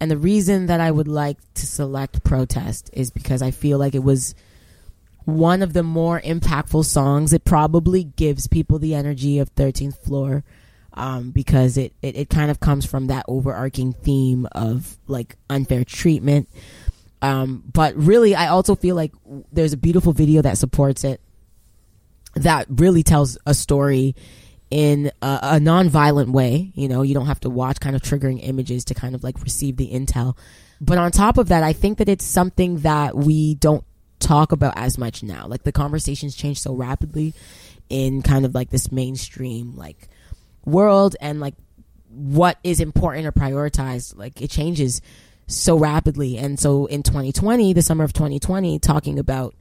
And the reason that I would like to select Protest is because I feel like it was one of the more impactful songs. It probably gives people the energy of 13th Floor um, because it, it, it kind of comes from that overarching theme of like unfair treatment. Um, but really, I also feel like there's a beautiful video that supports it that really tells a story in a, a non-violent way. You know, you don't have to watch kind of triggering images to kind of like receive the intel. But on top of that, I think that it's something that we don't talk about as much now. Like the conversations change so rapidly in kind of like this mainstream like world and like what is important or prioritized. Like it changes so rapidly. And so in 2020, the summer of 2020, talking about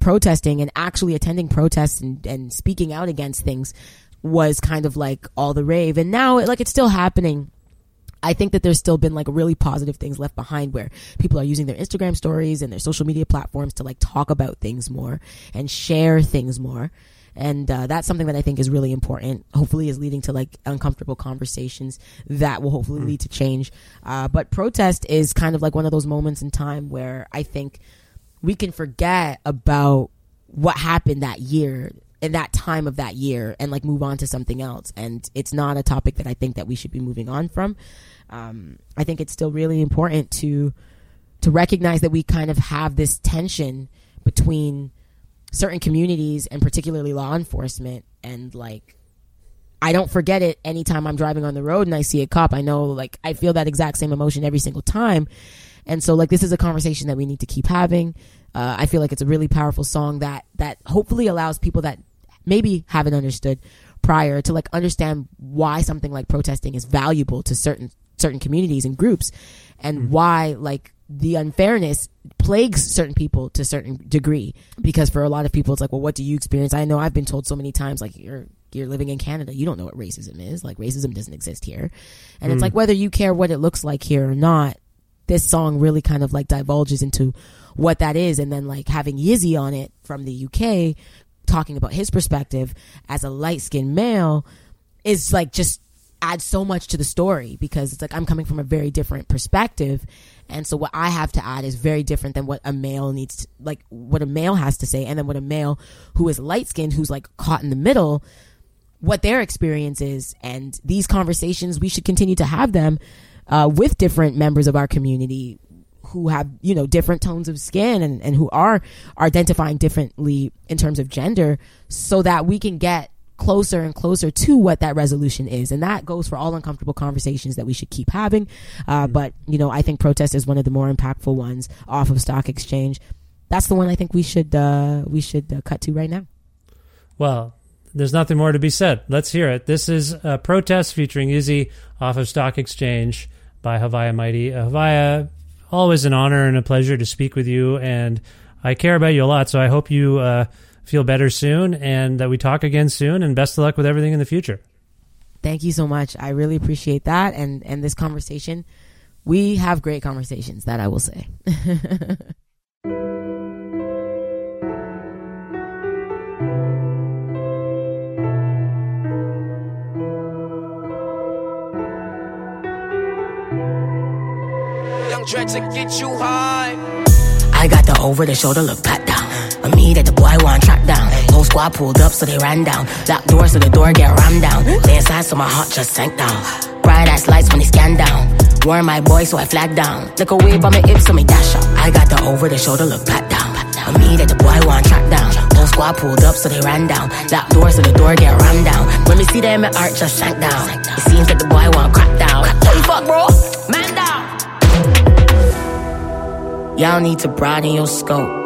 protesting and actually attending protests and, and speaking out against things was kind of like all the rave. And now, like, it's still happening. I think that there's still been like really positive things left behind where people are using their Instagram stories and their social media platforms to like talk about things more and share things more. And uh, that's something that I think is really important. Hopefully, is leading to like uncomfortable conversations that will hopefully lead to change. Uh, but protest is kind of like one of those moments in time where I think we can forget about what happened that year in that time of that year and like move on to something else and it's not a topic that i think that we should be moving on from um, i think it's still really important to to recognize that we kind of have this tension between certain communities and particularly law enforcement and like I don't forget it anytime I'm driving on the road and I see a cop. I know like I feel that exact same emotion every single time. And so like this is a conversation that we need to keep having. Uh, I feel like it's a really powerful song that that hopefully allows people that maybe haven't understood prior to like understand why something like protesting is valuable to certain certain communities and groups and why like the unfairness plagues certain people to a certain degree. Because for a lot of people it's like well what do you experience? I know i've been told so many times like you're you're living in canada. You don't know what racism is. Like racism doesn't exist here. And it's hmm. like whether you care what it looks like here or not this song really kind of like divulges into what that is. And then like having Yizzy on it from the UK talking about his perspective as a light-skinned male is like just adds so much to the story because it's like I'm coming from a very different perspective and so what I have to add is very different than what a male needs to, like what a male has to say. And then what a male who is light-skinned who's like caught in the middle what their experience is. And these conversations we should continue to have them uh, with different members of our community who have you know different tones of skin and, and who are identifying differently in terms of gender so that we can get closer and closer to what that resolution is and that goes for all uncomfortable conversations that we should keep having uh, but you know i think protest is one of the more impactful ones off of stock exchange that's the one i think we should uh, we should uh, cut to right now Well, there's nothing more to be said. Let's hear it. This is a protest featuring Yizzy off of Stock Exchange by Haviah Mighty. Uh, Haviah, always an honor and a pleasure to speak with you, and I care about you a lot. So I hope you uh, feel better soon, and that we talk again soon. And best of luck with everything in the future. thank you so much i really appreciate that and and this conversation we have great conversations that i will say (laughs) Young dread to get you high. I got the over the shoulder look pat A me that the boy want track down. Whole squad pulled up so they ran down. Locked door so the door get rammed down. Lay inside so my heart just sank down. Bright ass lights when they scan down. Warn my boy so I flag down. Look away by my hips so me dash out. I got the over the shoulder look pat down. A me that the boy want track down. Whole squad pulled up so they ran down. Locked door so the door get rammed down. When me see them my heart just sank down. It seems that the boy want crack down. Holy fuck bro, man down. Y'all need to broaden your scope.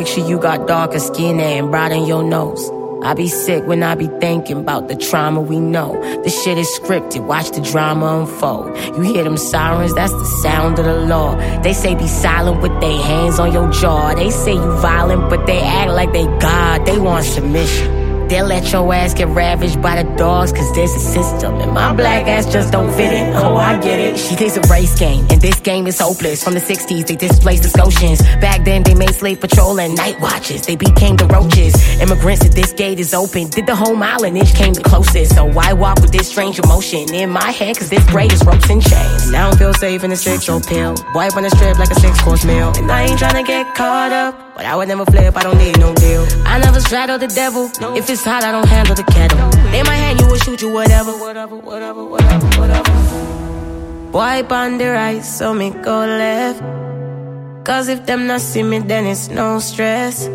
Picture you got darker skin and broaden your nose. I be sick when I be thinking about the trauma we know. This shit is scripted, watch the drama unfold. You hear them sirens, that's the sound of the law. They say be silent with their hands on your jaw. They say you violent, but they act like they God. They want submission. They'll let your ass get ravaged by the dogs, cause there's a system. And my black ass just don't fit it. Oh, I get it. She thinks a race game, and this game is hopeless. From the 60s, they displaced the Scotians. Back then, they made slave patrol and night watches. They became the roaches. Immigrants at this gate is open. Did the home island inch came the closest. So why walk with this strange emotion in my head? Cause this braid is ropes and chains. And I don't feel safe in the six pill. Wipe on the strip like a six course meal. And I ain't tryna get caught up. But I would never flip, I don't need no deal. I never straddle the devil. If it's hot, I don't handle the kettle. They might hand you or shoot you, whatever, whatever, whatever, whatever, whatever. Wipe on the right, so me go left. Cause if them not see me, then it's no stress.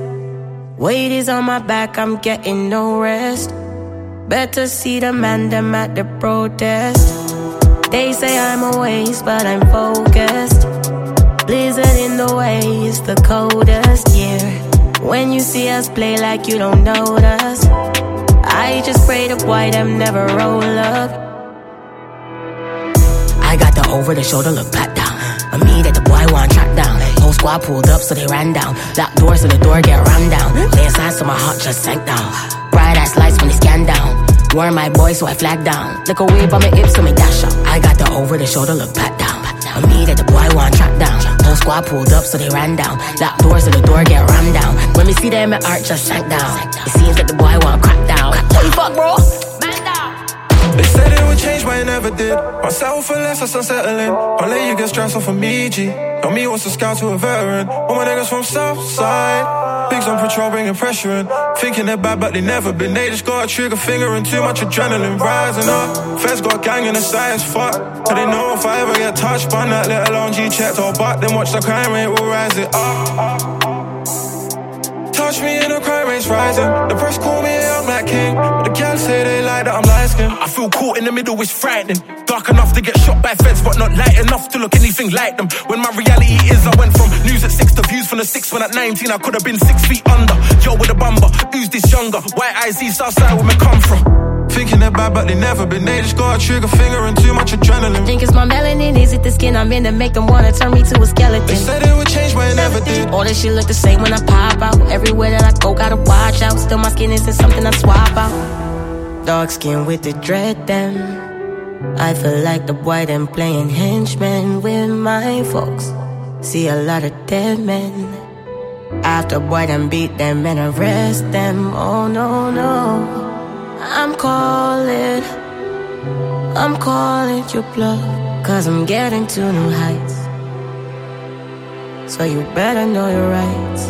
Weight is on my back, I'm getting no rest. Better see the man, them at the protest. They say I'm a waste, but I'm focused. Blizzard in the way it's the coldest year. When you see us play like you don't notice, I just pray the boy them never roll up. I got the over the shoulder look pat down. A me that the boy want track down. Whole squad pulled up so they ran down. Locked doors so the door get rammed down. Lay inside so my heart just sank down. Bright ass lights when they scan down. Were my boy so I flag down. Look away by my hips so me dash up. I got the over the shoulder look pat down. A me that the boy want track down. Whole squad pulled up so they ran down. Locked doors so the door get rammed down. When me see them, my heart just sank down. It seems that the boy want crack down. What the fuck, bro? Man down. They said would change, but it never did. Myself for less, that's unsettling. Don't let you get stressed off of me, G. Know me wants to scout to a veteran. All my niggas from Southside. Bigs on patrol, bringing pressure in. Thinking they're bad, but they never been. They just got a trigger finger and too much adrenaline rising up. Feds got gang in the science, fuck. So they know if I ever get touched by that, let alone G checked or butt, then watch the crime rate will rise it up. Touch me and the crime rate's rising. The press call me a young black king. But the girls say they like that I'm light skinned. I feel caught in the middle, it's frightening. Dark enough to get shot by feds, but not light enough to look anything like them. When my reality is, I went from news at six to views from the six. When at 19, I could have been six feet under. Yo, with a bumper, who's this younger? White eyes, east outside, where me come from. Thinking they're bad, but they never been. They just got a trigger finger and too much adrenaline. Think it's my melanin, is it the skin I'm in that make them wanna turn me to a skeleton? They said it would change, but it never did. All this shit look the same when I pop out. Everywhere that I go, gotta watch out. Still, my skin isn't something I swap out. Dark skin with the dread, them. I feel like the boy them playing henchman with my folks. See a lot of dead men. After boy them beat them and arrest them. Oh no, no. I'm calling. I'm calling your bluff. Cause I'm getting to new heights. So you better know your rights.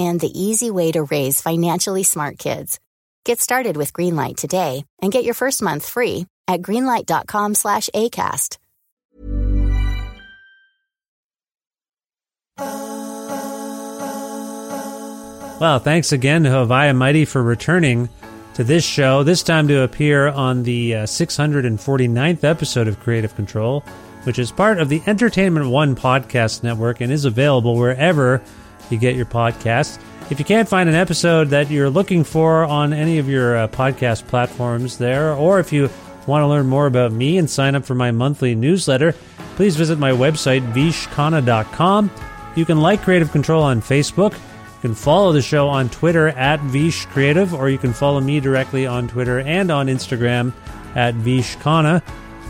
and the easy way to raise financially smart kids. Get started with Greenlight today and get your first month free at greenlight.com slash ACAST. Well, thanks again to Haviah Mighty for returning to this show, this time to appear on the uh, 649th episode of Creative Control, which is part of the Entertainment One podcast network and is available wherever you get your podcasts. If you can't find an episode that you're looking for on any of your uh, podcast platforms there, or if you want to learn more about me and sign up for my monthly newsletter, please visit my website, vishkhanna.com. You can like Creative Control on Facebook. You can follow the show on Twitter at Vish Creative, or you can follow me directly on Twitter and on Instagram at VishKhanna.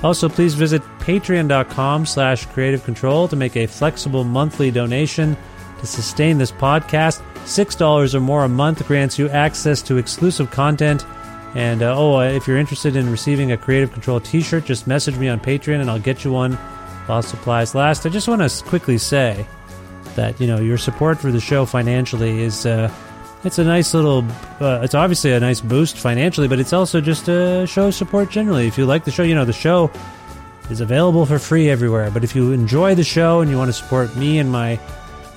Also, please visit patreon.com slash creative control to make a flexible monthly donation to sustain this podcast. $6 or more a month grants you access to exclusive content. And uh, oh, uh, if you're interested in receiving a Creative Control t shirt, just message me on Patreon and I'll get you one while supplies last. I just want to quickly say that, you know, your support for the show financially is. Uh, it's a nice little uh, it's obviously a nice boost financially but it's also just a show support generally if you like the show you know the show is available for free everywhere but if you enjoy the show and you want to support me and my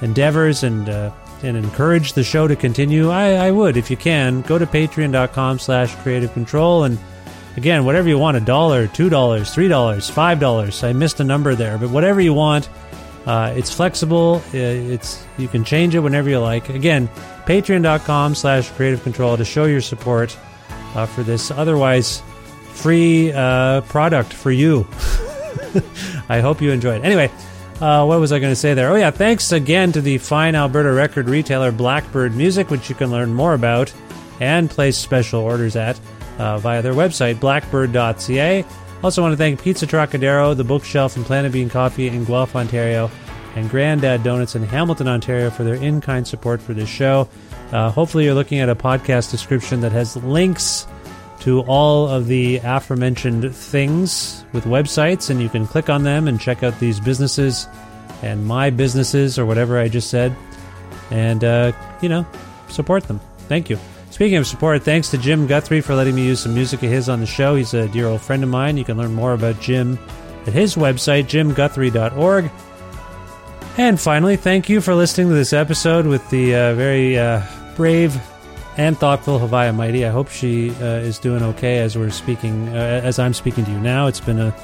endeavors and uh, and encourage the show to continue I, I would if you can go to patreon.com slash creative control and again whatever you want a dollar two dollars three dollars five dollars i missed a number there but whatever you want uh, it's flexible. Uh, It's you can change it whenever you like. Again, patreon.com slash creative control to show your support uh, for this otherwise free uh, product for you. (laughs) I hope you enjoyed. Anyway, uh, what was I going to say there? Oh yeah, thanks again to the fine Alberta record retailer Blackbird Music, which you can learn more about and place special orders at uh, via their website blackbird.ca. Also, want to thank Pizza Trocadero, the Bookshelf, and Planet Bean Coffee in Guelph, Ontario, and Grandad Donuts in Hamilton, Ontario, for their in-kind support for this show. Uh, hopefully, you're looking at a podcast description that has links to all of the aforementioned things with websites, and you can click on them and check out these businesses and my businesses or whatever I just said, and uh, you know, support them. Thank you. Speaking of support, thanks to Jim Guthrie for letting me use some music of his on the show. He's a dear old friend of mine. You can learn more about Jim at his website, jimguthrie.org. And finally, thank you for listening to this episode with the uh, very uh, brave and thoughtful Haviah Mighty. I hope she uh, is doing okay as we're speaking, uh, as I'm speaking to you now. It's been a,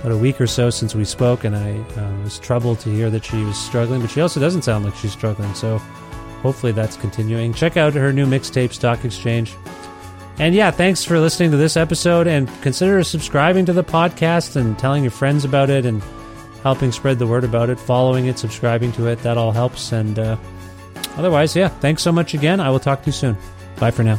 about a week or so since we spoke, and I uh, was troubled to hear that she was struggling, but she also doesn't sound like she's struggling. So hopefully that's continuing. Check out her new mixtape, Stock Exchange. And yeah, thanks for listening to this episode, and consider subscribing to the podcast and telling your friends about it and helping spread the word about it, following it, subscribing to it. That all helps. And uh, otherwise, yeah, thanks so much again. I will talk to you soon. Bye for now.